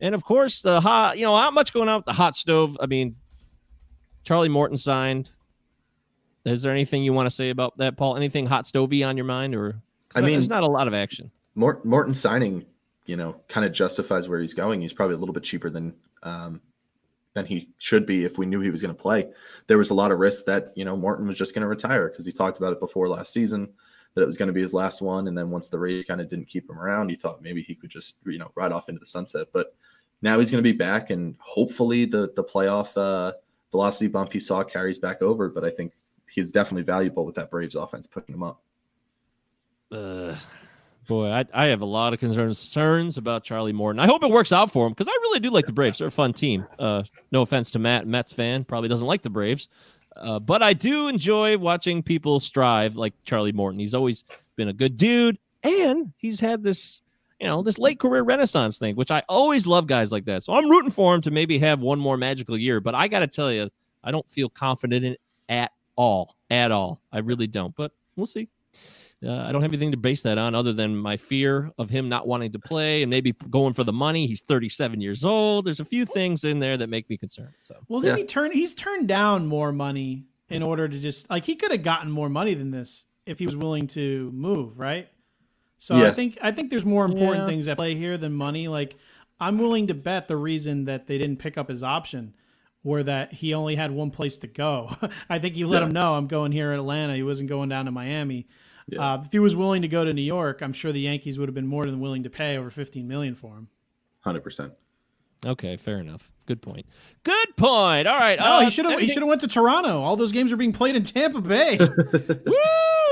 And of course, the hot, you know, not much going on with the hot stove. I mean, Charlie Morton signed. Is there anything you want to say about that, Paul? Anything hot stovey on your mind, or I mean, there's not a lot of action. Morton signing, you know, kind of justifies where he's going. He's probably a little bit cheaper than um, than he should be if we knew he was going to play. There was a lot of risk that, you know, Morton was just going to retire because he talked about it before last season that it was going to be his last one. And then once the Rays kind of didn't keep him around, he thought maybe he could just, you know, ride off into the sunset. But now he's going to be back and hopefully the, the playoff uh, velocity bump he saw carries back over. But I think he's definitely valuable with that Braves offense putting him up. Uh, Boy, I, I have a lot of concerns about Charlie Morton. I hope it works out for him because I really do like the Braves. They're a fun team. Uh, no offense to Matt, Mets fan, probably doesn't like the Braves, uh, but I do enjoy watching people strive like Charlie Morton. He's always been a good dude, and he's had this, you know, this late career renaissance thing, which I always love guys like that. So I'm rooting for him to maybe have one more magical year. But I got to tell you, I don't feel confident in at all, at all. I really don't. But we'll see uh, I don't have anything to base that on other than my fear of him not wanting to play and maybe going for the money. He's 37 years old. There's a few things in there that make me concerned. So, well, then yeah. he turn he's turned down more money in order to just like he could have gotten more money than this if he was willing to move, right? So yeah. I think I think there's more important yeah. things at play here than money. Like I'm willing to bet the reason that they didn't pick up his option were that he only had one place to go. I think he let Yeah. him know I'm going here in Atlanta. He wasn't going down to Miami. Yeah. Uh, if he was willing to go to New York, I'm sure the Yankees would have been more than willing to pay over 15 million for him. Hundred percent. Okay, fair enough. Good point. Good point. All right. No, uh, he should have. He should have went to Toronto. All those games are being played in Tampa Bay. Woo!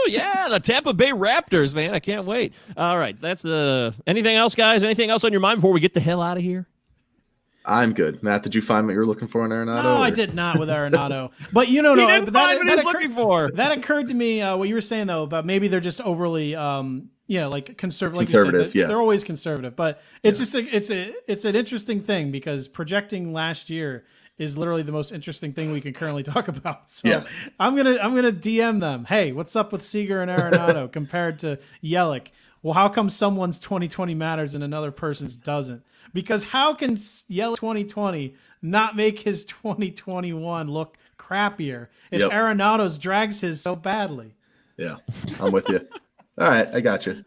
Yeah, the Tampa Bay Raptors, man. I can't wait. All right, that's uh anything else, guys? Anything else on your mind before we get the hell out of here? I'm good. Matt, did you find what you were looking for in Arenado? no, I did not with Arenado. But you know, no, he didn't but find what he's occur- looking for. that occurred to me. Uh, what you were saying though about maybe they're just overly, um, yeah, like conservative. Like said, Conservative, they're- yeah. they're always conservative. But it's just a, it's a it's an interesting thing because projecting last year is literally the most interesting thing we can currently talk about. So Yeah. I'm gonna I'm gonna DM them. Hey, what's up with Seager and Arenado compared to Yelich? Well, how come someone's 2020 matters and another person's doesn't? Because how can S- Yelich 2020 not make his 2021 look crappier if Yep. Arenado's drags his so badly? Yeah, I'm with you. All right, I got you.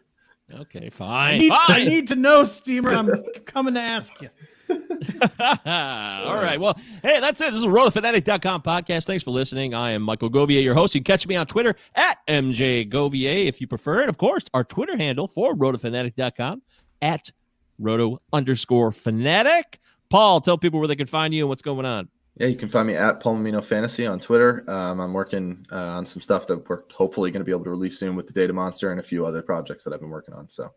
Okay, I fine. need, I need to know, Steamer. I'm coming to ask you. All right. Well, hey, that's it. This is a RotoFanatic.com podcast. Thanks for listening. I am Michael Govier, your host. You can catch me on Twitter at MJGovier if you prefer it. Of course, our Twitter handle for RotoFanatic.com at Roto underscore Fanatic. Paul, tell people where they can find you and what's going on. Yeah, you can find me at Paul Palomino Fantasy on Twitter. Um, I'm working uh, on some stuff that we're hopefully going to be able to release soon with the Data Monster and a few other projects that I've been working on. So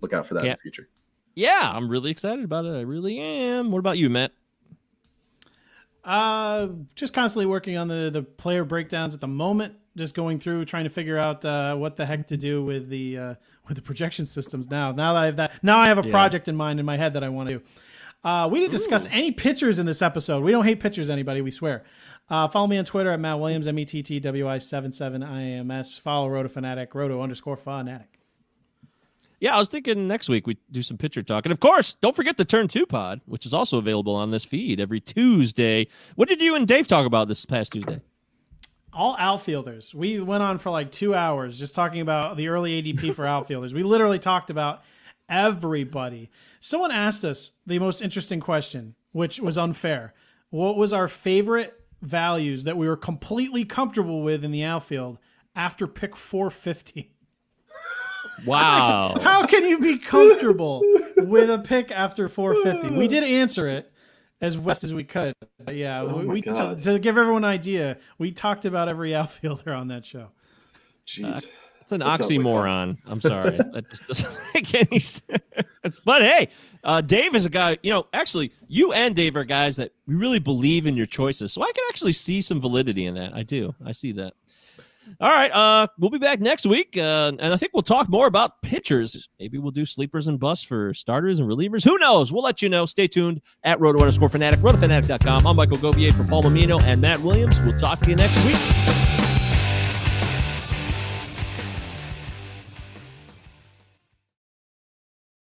look out for that in Can't- the future. Yeah, I'm really excited about it. I really am. What about you, Matt? Uh, just constantly working on the the player breakdowns at the moment. Just going through trying to figure out uh, what the heck to do with the uh, with the projection systems now. Now that I have that, now I have a Yeah. project in mind in my head that I want to do. Uh, we didn't discuss any pitchers in this episode. We don't hate pitchers, anybody. We swear. Uh, follow me on Twitter at Matt Williams, M E T T W I 77 I A M S. Follow Roto Fanatic, Roto underscore Fanatic. Yeah, I was thinking next week we do some pitcher talk. And of course, don't forget the Turn 2 pod, which is also available on this feed every Tuesday. What did you and Dave talk about this past Tuesday? All outfielders. We went on for like two hours just talking about the early ADP for outfielders. We literally talked about everybody. Someone asked us the most interesting question, which was unfair. What was our favorite values that we were completely comfortable with in the outfield after pick 450? Wow. How can you be comfortable with a pick after 450? We did answer it as best as we could. But yeah, Oh we, my we to, to give everyone an idea, we talked about every outfielder on that show. Jeez. It's an That sounds like oxymoron. I'm sorry. that just doesn't make any sense. But hey, uh, Dave is a guy, you know, actually, you and Dave are guys that we really believe in your choices. So I can actually see some validity in that. I do. I see that. All right. Uh, we'll be back next week. Uh, and I think we'll talk more about pitchers. Maybe we'll do sleepers and busts for starters and relievers. Who knows? We'll let you know. Stay tuned at roto underscore fanatic, rotofanatic.com. I'm Michael Govier for Paul Mammino and Matt Williams. We'll talk to you next week.